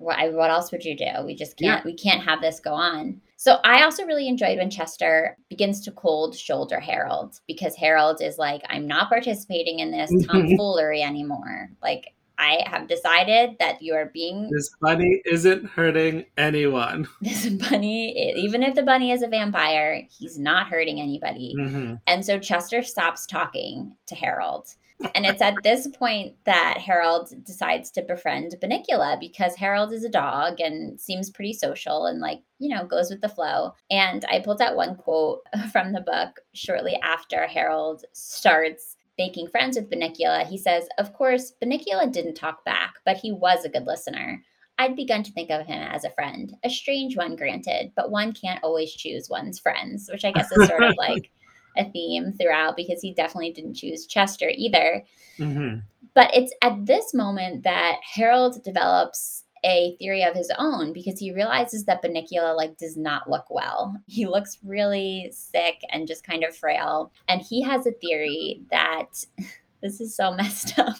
Speaker 1: what, what else would you do? We just can't, yeah. we can't have this go on. So I also really enjoyed when Chester begins to cold shoulder Harold because Harold is like, I'm not participating in this tomfoolery anymore. Like, I have decided that you are being.
Speaker 2: This bunny isn't hurting anyone.
Speaker 1: This bunny, even if the bunny is a vampire, he's not hurting anybody. Mm-hmm. And so Chester stops talking to Harold and it's at this point that Harold decides to befriend Bunnicula because Harold is a dog and seems pretty social and like, you know, goes with the flow. And I pulled out one quote from the book shortly after Harold starts making friends with Bunnicula. He says, Of course, Bunnicula didn't talk back, but he was a good listener. I'd begun to think of him as a friend, a strange one, granted, but one can't always choose one's friends, which I guess is sort of like a theme throughout because he definitely didn't choose Chester either. Mm-hmm. But it's at this moment that Harold develops a theory of his own because he realizes that Bunnicula like does not look well. He looks really sick and just kind of frail. And he has a theory that this is so messed up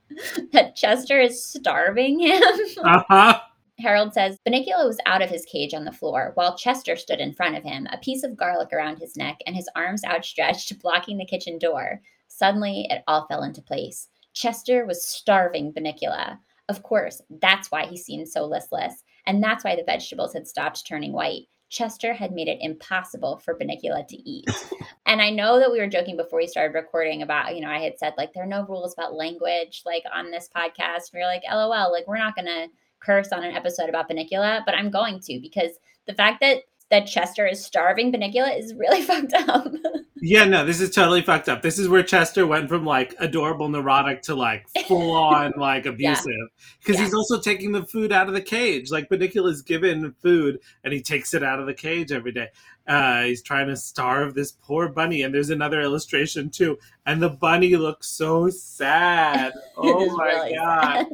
Speaker 1: that Chester is starving him. Uh-huh. Harold says Bunnicula was out of his cage on the floor while Chester stood in front of him, a piece of garlic around his neck and his arms outstretched, blocking the kitchen door. Suddenly, it all fell into place. Chester was starving Bunnicula. Of course, that's why he seemed so listless, and that's why the vegetables had stopped turning white. Chester had made it impossible for Bunnicula to eat. and I know that we were joking before we started recording about, you know, I had said like there are no rules about language like on this podcast. We are like, LOL, like we're not gonna curse on an episode about Bunnicula, but I'm going to because the fact that that Chester is starving Bunnicula is really fucked up.
Speaker 2: yeah, no, this is totally fucked up. This is where Chester went from like adorable neurotic to like full on like abusive. Because yeah. yeah. he's also taking the food out of the cage. Like Bunnicula's given food and he takes it out of the cage every day. Uh, he's trying to starve this poor bunny. And there's another illustration too. And the bunny looks so sad. Oh my really god.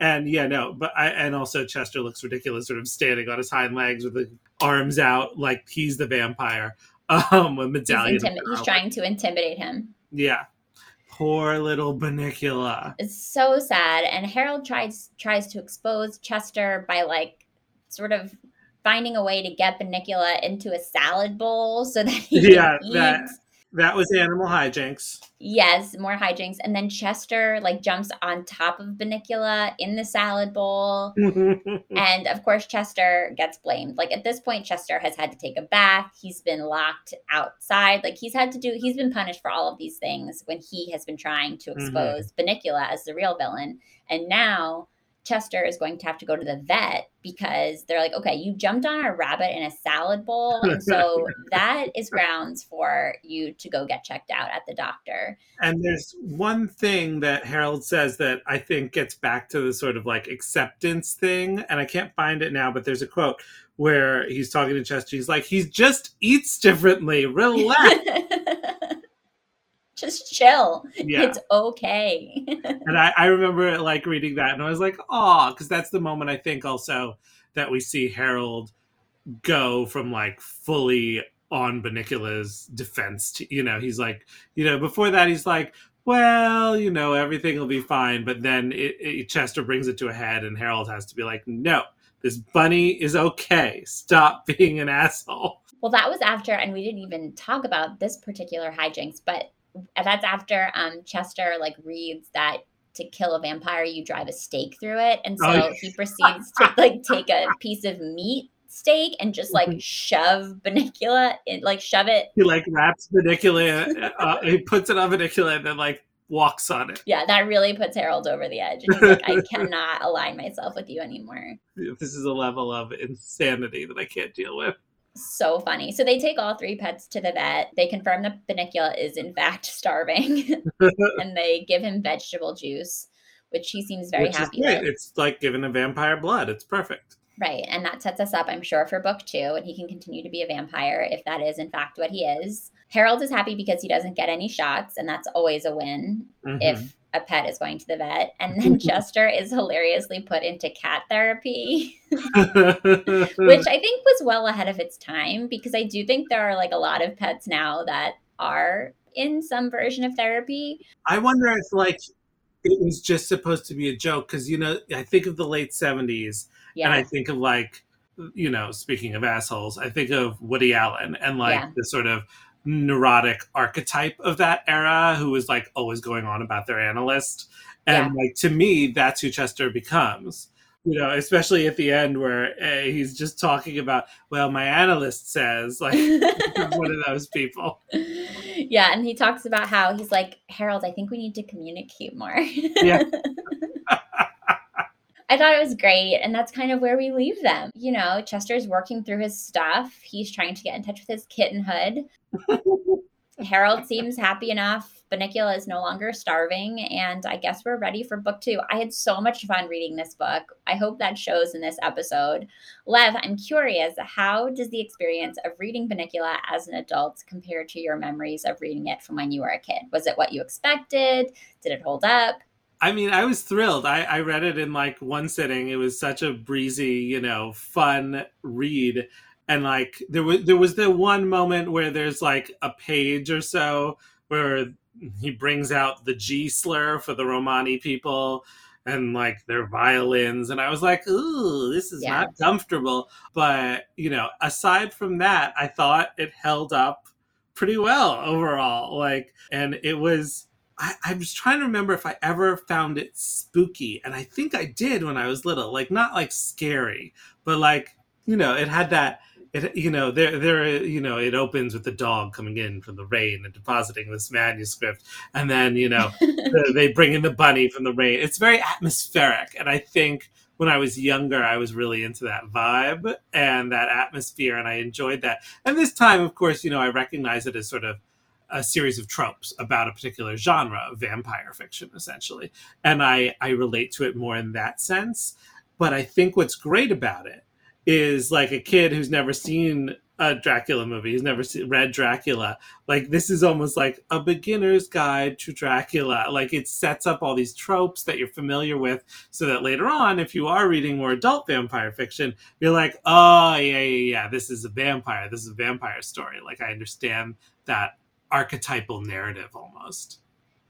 Speaker 2: And yeah, no, but I and also Chester looks ridiculous, sort of standing on his hind legs with the arms out, like he's the vampire. Um, with medallion.
Speaker 1: He's, intimi- he's trying to intimidate him.
Speaker 2: Yeah, poor little Bunnicula.
Speaker 1: It's so sad, and Harold tries tries to expose Chester by like sort of finding a way to get Bunnicula into a salad bowl so that he yeah, can eat. That,
Speaker 2: that was animal hijinks.
Speaker 1: Yes, more hijinks. And then Chester like jumps on top of Bunnicula in the salad bowl. and of course, Chester gets blamed. Like at this point, Chester has had to take a bath. He's been locked outside. Like he's had to do, he's been punished for all of these things when he has been trying to mm-hmm. expose mm-hmm. Bunnicula as the real villain. And now Chester is going to have to go to the vet because they're like, okay, you jumped on a rabbit in a salad bowl. And so that is grounds for you to go get checked out at the doctor.
Speaker 2: And there's one thing that Harold says that I think gets back to the sort of like acceptance thing. And I can't find it now, but there's a quote where he's talking to Chester. He's like, he just eats differently. Relax.
Speaker 1: just chill. Yeah. It's okay.
Speaker 2: and I, I remember like reading that and I was like, oh, because that's the moment I think also that we see Harold go from like fully on Bunnicula's defense to, you know, he's like, you know, before that he's like, well, you know, everything will be fine. But then it, it, Chester brings it to a head and Harold has to be like, no, this bunny is okay. Stop being an asshole.
Speaker 1: Well, that was after, and we didn't even talk about this particular hijinks, but that's after um, Chester like reads that to kill a vampire you drive a stake through it. And so oh. he proceeds to like take a piece of meat steak and just like mm-hmm. shove Bunnicula in like shove it
Speaker 2: he like wraps Bunnicula uh, he puts it on Bunnicula and then like walks on it.
Speaker 1: Yeah that really puts harold over the edge. And he's like i cannot align myself with you anymore.
Speaker 2: This is a level of insanity that i can't deal with
Speaker 1: so funny. So they take all three pets to the vet. They confirm that Bunnicula is in fact starving, and they give him vegetable juice, which he seems very which happy with.
Speaker 2: It's like giving a vampire blood. It's perfect.
Speaker 1: Right, and that sets us up, I'm sure, for book two, and he can continue to be a vampire if that is in fact what he is. Harold is happy because he doesn't get any shots, and that's always a win mm-hmm. if a pet is going to the vet. And then Chester is hilariously put into cat therapy, which I think was well ahead of its time because I do think there are like a lot of pets now that are in some version of therapy.
Speaker 2: I wonder if like it was just supposed to be a joke because you know I think of the late seventies yeah. and I think of like you know speaking of assholes I think of Woody Allen and like yeah. the sort of neurotic archetype of that era who was like always going on about their analyst and yeah. like to me that's who chester becomes you know especially at the end where uh, he's just talking about well my analyst says like one of those people
Speaker 1: yeah and he talks about how he's like harold i think we need to communicate more yeah I thought it was great. And that's kind of where we leave them. You know, Chester's working through his stuff. He's trying to get in touch with his kittenhood. Harold seems happy enough. Bunnicula is no longer starving. And I guess we're ready for book two. I had so much fun reading this book. I hope that shows in this episode. Lev, I'm curious how does the experience of reading Bunnicula as an adult compare to your memories of reading it from when you were a kid? Was it what you expected? Did it hold up?
Speaker 2: I mean, I was thrilled. I, I read it in like one sitting. It was such a breezy, you know, fun read. And like there was there was the one moment where there's like a page or so where he brings out the G slur for the Romani people. and like their violins. And I was like, ooh, this is
Speaker 1: Yeah.
Speaker 2: not comfortable. But, you know, aside from that, I thought it held up pretty well overall. Like, and it was. I, I was trying to remember if I ever found it spooky, and I think I did when I was little. Like not like scary, but like you know, it had that. It you know there there you know it opens with the dog coming in from the rain and depositing this manuscript, and then you know the- they bring in the bunny from the rain. It's very atmospheric, and I think when I was younger, I was really into that vibe and that atmosphere, and I enjoyed that. And this time, of course, you know, I recognize it as sort of a series of tropes about a particular genre of vampire fiction, essentially, and I I relate to it more in that sense. But I think what's great about it is like a kid who's never seen a Dracula movie, who's never seen, read Dracula. Like this is almost like a beginner's guide to Dracula. Like it sets up all these tropes that you're familiar with, so that later on, if you are reading more adult vampire fiction, you're like, oh yeah, yeah, yeah, this is a vampire. This is a vampire story. Like I understand that archetypal narrative almost.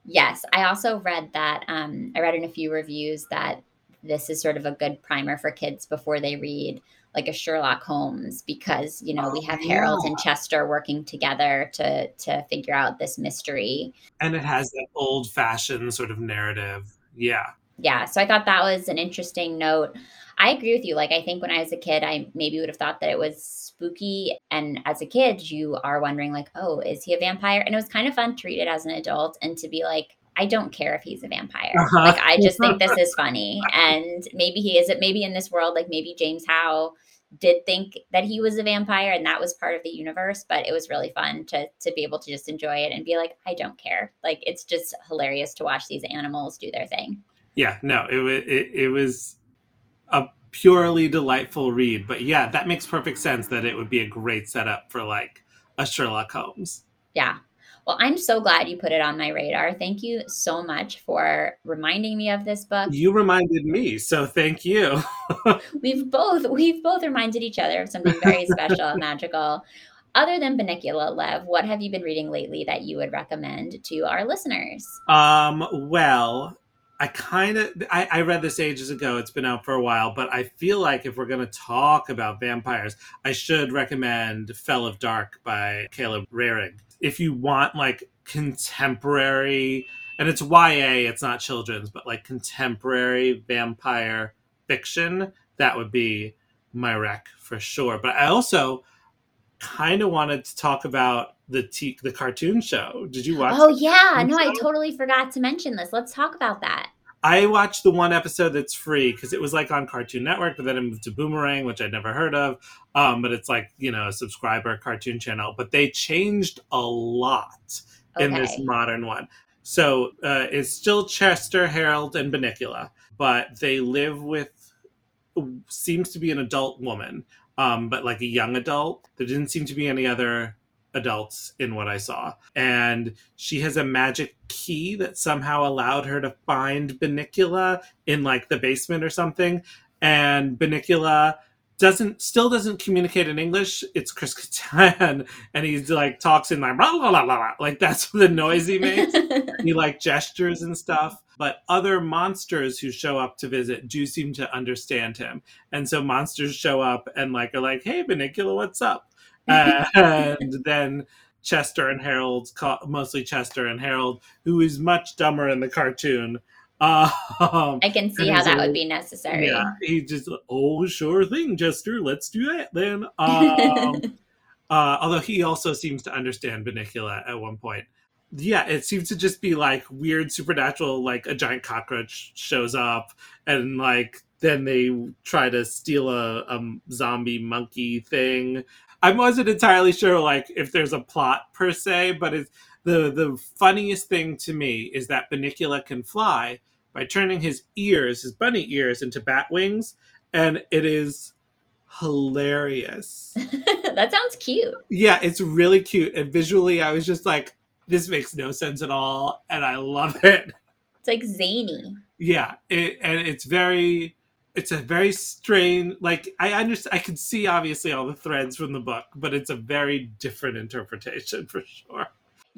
Speaker 1: Yes, I also read that. Um, I read in a few reviews that this is sort of a good primer for kids before they read like a Sherlock Holmes because you know we
Speaker 2: Oh,
Speaker 1: have Harold
Speaker 2: yeah.
Speaker 1: and Chester working together to to figure out this mystery.
Speaker 2: And it has that old fashioned sort of narrative. Yeah.
Speaker 1: Yeah, so I thought that was an interesting note. I agree with you. Like I think when I was a kid, I maybe would have thought that it was spooky, and as a kid, you are wondering like, oh, is he a vampire? And it was kind of fun to read it as an adult and to be like. I don't care if he's a vampire.
Speaker 2: Uh-huh.
Speaker 1: Like I just think this is funny. And maybe he is it maybe in this world, like maybe James Howe did think that he was a vampire and that was part of the universe, but it was really fun to to be able to just enjoy it and be like, I don't care. Like it's just hilarious to watch these animals do their thing.
Speaker 2: Yeah, no, it was it, it was a purely delightful read. But yeah, that makes perfect sense that it would be a great setup for like a Sherlock Holmes.
Speaker 1: Yeah. Well, I'm so glad you put it on my radar. Thank you so much for reminding me of this book.
Speaker 2: You reminded me, so thank you.
Speaker 1: We've both we've both reminded each other of something very special and magical. Other than Bunnicula, Lev, what have you been reading lately that you would recommend to our listeners?
Speaker 2: Um, well, I kind of I, I read this ages ago. It's been out for a while, but I feel like if we're going to talk about vampires, I should recommend Fell of Dark by Caleb Roehrig. If you want like contemporary, and it's YA, it's not children's, but like contemporary vampire fiction, that would be my rec for sure. But I also kind of wanted to talk about the t- the cartoon show. Did you watch?
Speaker 1: Oh yeah, no, I totally forgot to mention this. Let's talk about that.
Speaker 2: I watched the one episode that's free because it was like on Cartoon Network, but then it moved to Boomerang, which I'd never heard of. Um, but it's like you know a subscriber cartoon channel. But they changed a lot in this modern one. So uh, it's still Chester, Harold, and Bunnicula, but they live with seems to be an adult woman, um, but like a young adult. There didn't seem to be any other adults in what I saw. And she has a magic key that somehow allowed her to find Bunnicula in like the basement or something. And Bunnicula doesn't still doesn't communicate in English. It's Chris Kattan, and he's like talks in like blah, blah, blah, blah, like that's the noise he makes he like gestures and stuff but other monsters who show up to visit do seem to understand him and so monsters show up and like are like hey bunnicula what's up and then chester and harold mostly chester and harold who is much dumber in the cartoon um,
Speaker 1: I can see how that
Speaker 2: a-
Speaker 1: would be necessary.
Speaker 2: yeah, he just oh sure thing, Chester. Let's do that then. Um, uh, although he also seems to understand Bunnicula at one point. Yeah, it seems to just be like weird supernatural, like a giant cockroach shows up, and like then they try to steal a, a zombie monkey thing. I wasn't entirely sure like if there's a plot per se, but it's the the funniest thing to me is that Bunnicula can fly by turning his ears, his bunny ears, into bat wings, and it is hilarious.
Speaker 1: that sounds cute.
Speaker 2: yeah, it's really cute, and visually, I was just like, this makes no sense at all, and I love it.
Speaker 1: It's like zany.
Speaker 2: Yeah, it, and it's very, it's a very strange. Like I understand, I can see obviously all the threads from the book, but it's a very different interpretation for sure.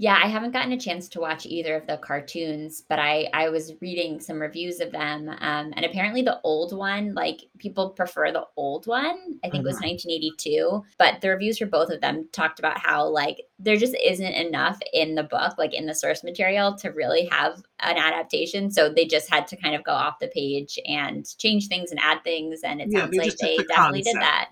Speaker 1: Yeah, I haven't gotten a chance to watch either of the cartoons, but I I was reading some reviews of them, um, and apparently the old one, like people prefer the old one. I think it was
Speaker 2: Mhm.
Speaker 1: 1982, but the reviews for both of them talked about how like there just isn't enough in the book, like in the source material, to really have an adaptation. So they just had to kind of go off the page and change things and add things, and it
Speaker 2: Yeah,
Speaker 1: sounds like they
Speaker 2: the
Speaker 1: definitely did that.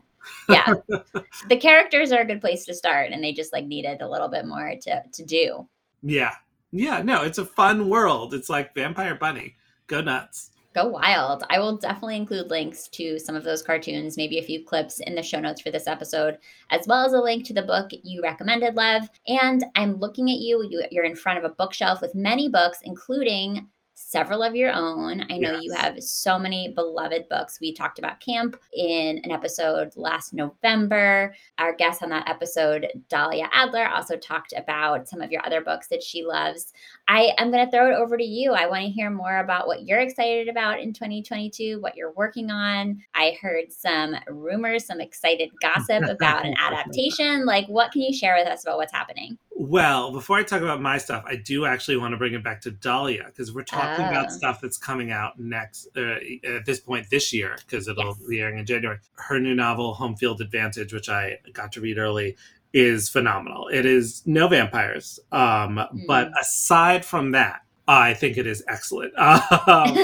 Speaker 1: Yeah, the characters are a good place to start, and they just like needed a little bit more to to do.
Speaker 2: Yeah. Yeah, no, it's a fun world. It's like Vampire Bunny. Go nuts.
Speaker 1: Go wild. I will definitely include links to some of those cartoons, maybe a few clips in the show notes for this episode, as well as a link to the book you recommended, Lev. And I'm looking at you. you you're in front of a bookshelf with many books, including several of your own. I know you have so many beloved books. We talked about camp in an episode last November. Our guest on that episode, Dahlia Adler, also talked about some of your other books that she loves. I am going to throw it over to you. I want to hear more about what you're excited about in 2022, what you're working on. I heard some rumors, some excited gossip about an adaptation. Like, what can you share with us about what's happening?
Speaker 2: Well, before I talk about my stuff, I do actually want to bring it back to Dahlia because we're talking about
Speaker 1: Oh.
Speaker 2: stuff that's coming out next uh, at this point this year because it'll
Speaker 1: Yes.
Speaker 2: be airing in January. Her new novel, Home Field Advantage, which I got to read early, is phenomenal. It is no vampires, um, but
Speaker 1: Mm.
Speaker 2: aside from that, I think it is excellent. Um,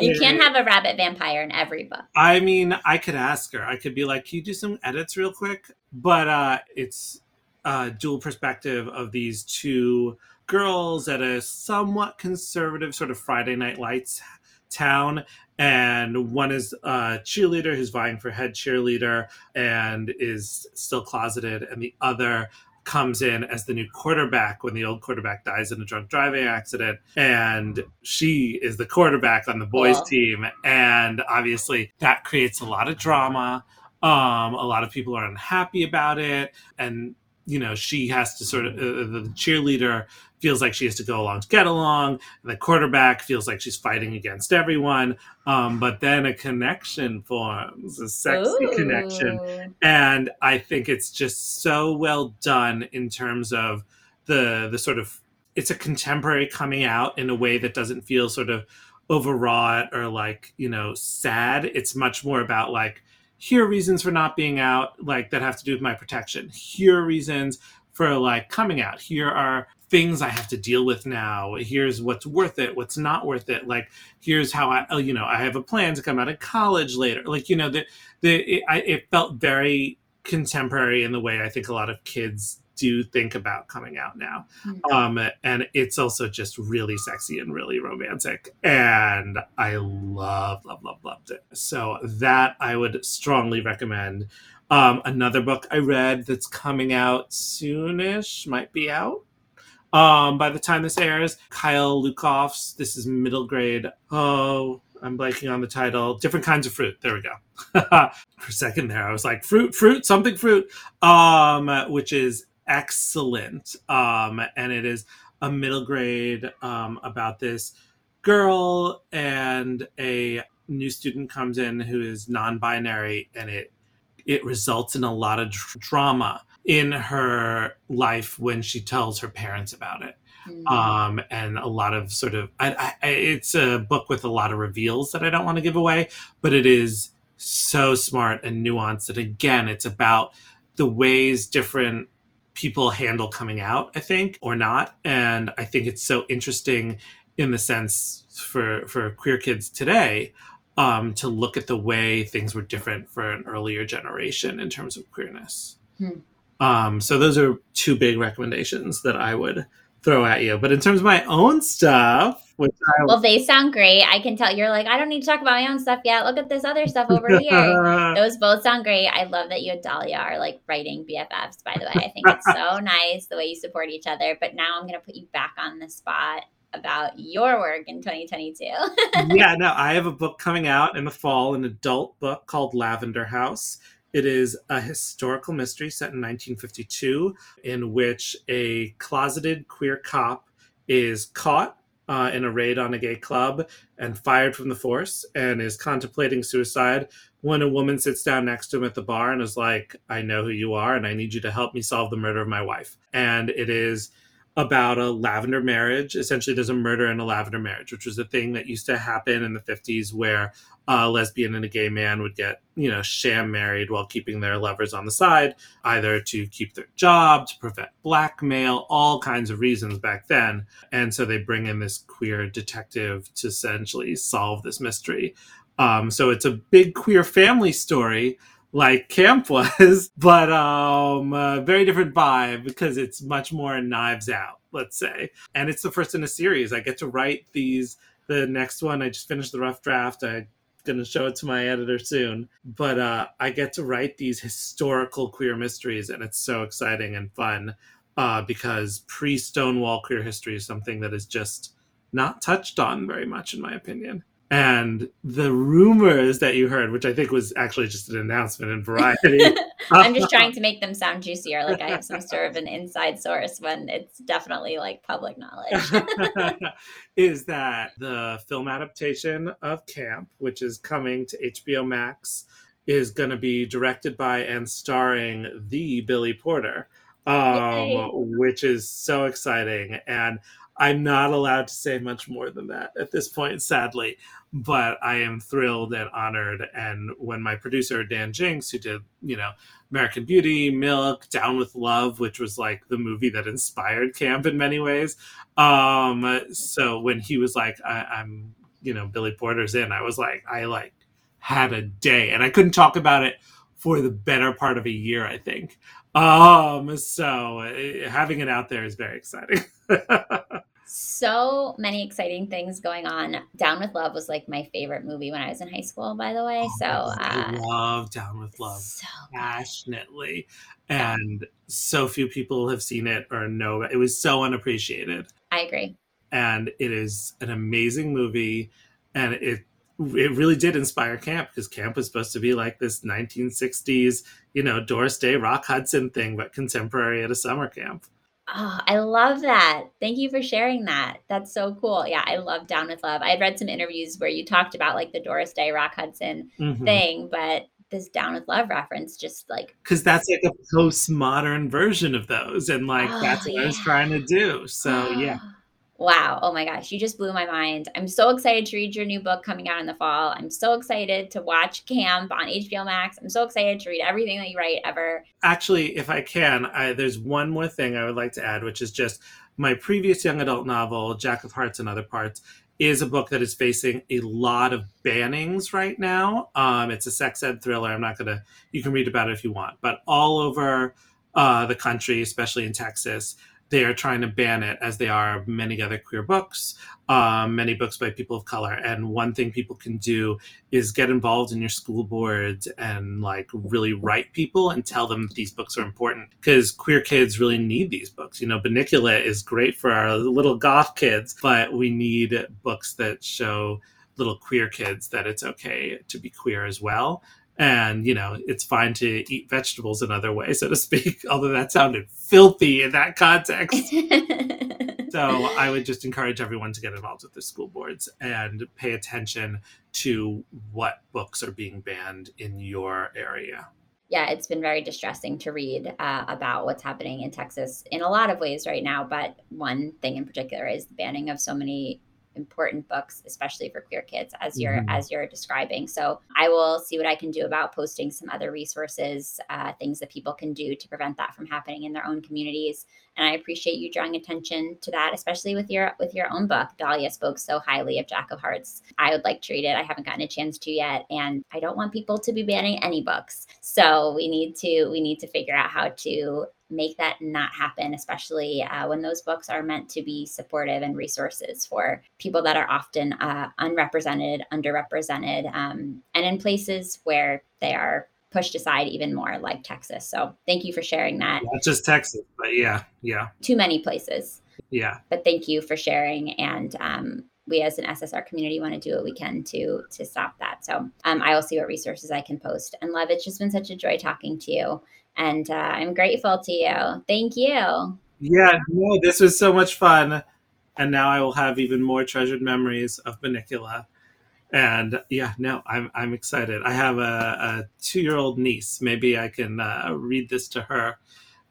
Speaker 1: you can't have a rabbit vampire in every book.
Speaker 2: I mean, I could ask her. I could be like, "Can you do some edits real quick?" But uh, it's a dual perspective of these two girls at a somewhat conservative sort of Friday Night Lights town, and one is a cheerleader who's vying for head cheerleader and is still closeted, and the other comes in as the new quarterback when the old quarterback dies in a drunk driving accident. And she is the quarterback on the boys
Speaker 1: Cool.
Speaker 2: team. And obviously that creates a lot of drama. Um a lot of people are unhappy about it. And you know she has to sort of uh, the cheerleader feels like she has to go along to get along. The quarterback feels like she's fighting against everyone. Um but then a connection forms a sexy connection. And I think it's just so well done in terms of the the sort of it's a contemporary coming out in a way that doesn't feel sort of overwrought or like you know sad. It's much more about like here are reasons for not being out like that have to do with my protection. Here are reasons for like coming out. Here are things I have to deal with now. Here's what's worth it, what's not worth it. Like here's how I oh, you know I have a plan to come out of college later. Like you know the the it, I, it felt very contemporary in the way I think a lot of kids do think about coming out now.
Speaker 1: Mhm.
Speaker 2: Um, and it's also just really sexy and really romantic. And I love, love, love, loved it. So that I would strongly recommend. Um, another book I read that's coming out soonish, might be out. Um, by the time this airs, Kyle Lukoff's, this is middle grade. Oh, I'm blanking on the title. Different kinds of fruit. There we go. For a second there, I was like, fruit, fruit, something fruit. Um, which is excellent. Um, and it is a middle grade um, about this girl and a new student comes in who is non-binary and it it results in a lot of dr- drama in her life when she tells her parents about it
Speaker 1: Mm.
Speaker 2: um, and a lot of sort of I, I, it's a book with a lot of reveals that I don't want to give away, but it is so smart and nuanced. And again, it's about the ways different people handle coming out, I think, or not. And I think it's so interesting in the sense for for queer kids today um, to look at the way things were different for an earlier generation in terms of queerness.
Speaker 1: Hmm.
Speaker 2: Um, so those are two big recommendations that I would throw at you. But in terms of my own stuff,
Speaker 1: Well, they sound great. I can tell you're like, I don't need to talk about my own stuff yet. Look at this other stuff over here. Those both sound great. I love that you and Dahlia are like writing BFFs, by the way. I think it's so nice the way you support each other. But now I'm going to put you back on the spot about your work in 2022.
Speaker 2: yeah, no, I have a book coming out in the fall, an adult book called Lavender House. It is a historical mystery set in 1952 in which a closeted queer cop is caught uh, in a raid on a gay club and fired from the force and is contemplating suicide when a woman sits down next to him at the bar and is like, I know who you are and I need you to help me solve the murder of my wife. And it is about a lavender marriage. Essentially, there's a murder in a lavender marriage, which was a thing that used to happen in the 50s where a lesbian and a gay man would get, you know, sham married while keeping their lovers on the side, either to keep their job, to prevent blackmail, all kinds of reasons back then. And so they bring in this queer detective to essentially solve this mystery. Um, so it's a big queer family story like camp was, but um, a very different vibe because it's much more knives out, let's say. And it's the first in a series. I get to write these. The next one, I just finished the rough draft. I going to show it to my editor soon. But uh, I get to write these historical queer mysteries, and it's so exciting and fun uh, because pre Stonewall queer history is something that is just not touched on very much, in my opinion and the rumors that you heard, which I think was actually just an announcement in Variety.
Speaker 1: I'm just trying to make them sound juicier, like I have some sort of an inside source when it's definitely like public knowledge.
Speaker 2: is that the film adaptation of Camp, which is coming to HBO Max, is going to be directed by and starring the Billy Porter, um, which is so exciting. And I'm not allowed to say much more than that at this point, sadly. But I am thrilled and honored. And when my producer Dan Jinks, who did you know American Beauty, Milk, Down with Love, which was like the movie that inspired Camp in many ways, um, so when he was like, I- "I'm you know Billy Porter's in," I was like, I like had a day, and I couldn't talk about it for the better part of a year, I think. Um, so uh, having it out there is very exciting.
Speaker 1: so many exciting things going on. Down with Love was like my favorite movie when I was in high school, by the way. Oh, so uh,
Speaker 2: I love Down with Love so passionately. And so few people have seen it or know it. It was so unappreciated.
Speaker 1: I agree.
Speaker 2: And it is an amazing movie. And it it really did inspire camp because camp was supposed to be like this 1960s, you know, Doris Day, Rock Hudson thing, but contemporary at a summer camp.
Speaker 1: Oh, I love that. Thank you for sharing that. That's so cool. Yeah, I love Down with Love. I had read some interviews where you talked about like the Doris Day, Rock Hudson mm-hmm. thing, but this Down with Love reference just like
Speaker 2: because that's like a postmodern version of those, and like oh, that's what yeah. I was trying to do. So yeah.
Speaker 1: Wow. Oh my gosh. You just blew my mind. I'm so excited to read your new book coming out in the fall. I'm so excited to watch Camp on HBO Max. I'm so excited to read everything that you write ever.
Speaker 2: Actually, if I can, I, there's one more thing I would like to add, which is just my previous young adult novel, Jack of Hearts and Other Parts, is a book that is facing a lot of bannings right now. Um, it's a sex ed thriller. I'm not going to, you can read about it if you want, but all over uh, the country, especially in Texas they are trying to ban it, as they are many other queer books, um, many books by people of color. And one thing people can do is get involved in your school boards and like really write people and tell them these books are important because queer kids really need these books. You know, Bunnicula is great for our little goth kids, but we need books that show little queer kids that it's okay to be queer as well and you know it's fine to eat vegetables another way so to speak although that sounded filthy in that context. So i would just encourage everyone to get involved with the school boards and pay attention to what books are being banned in your area.
Speaker 1: Yeah it's been very distressing to read uh, about what's happening in texas in a lot of ways right now but one thing in particular is the banning of so many important books especially for queer kids as you're mm-hmm. as you're describing so i will see what i can do about posting some other resources uh, things that people can do to prevent that from happening in their own communities and i appreciate you drawing attention to that especially with your with your own book. Dahlia spoke so highly of jack of hearts. I would like to read it. I haven't gotten a chance to yet and i don't want people to be banning any books. So we need to we need to figure out how to make that not happen, especially uh, when those books are meant to be supportive and resources for people that are often uh, unrepresented, underrepresented, um, and in places where they are pushed aside even more, like Texas. So thank you for sharing that.
Speaker 2: Not just Texas, but yeah, yeah.
Speaker 1: Too many places.
Speaker 2: Yeah.
Speaker 1: But thank you for sharing and um, we as an SSR community want to do what we can to to stop that. So um, I will see what resources I can post. And Lev, it's just been such a joy talking to you. And uh, I'm grateful to you. Thank you.
Speaker 2: Yeah, no, this was so much fun. And now I will have even more treasured memories of Bunnicula. And yeah, no, I'm I'm excited. I have a, a two year old niece. Maybe I can uh, read this to her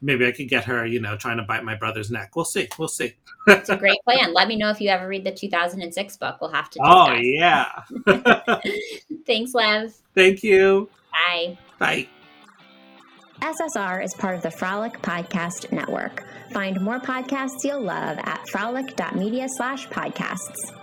Speaker 2: maybe I could get her, you know, trying to bite my brother's neck. We'll see. We'll see.
Speaker 1: It's a great plan. Let me know if you ever read the 2006 book. We'll have to.
Speaker 2: Oh yeah.
Speaker 1: Thanks, Lev.
Speaker 2: Thank you.
Speaker 1: Bye.
Speaker 2: Bye.
Speaker 3: SSR is part of the Frolic Podcast Network. Find more podcasts you'll love at frolic.media slash podcasts.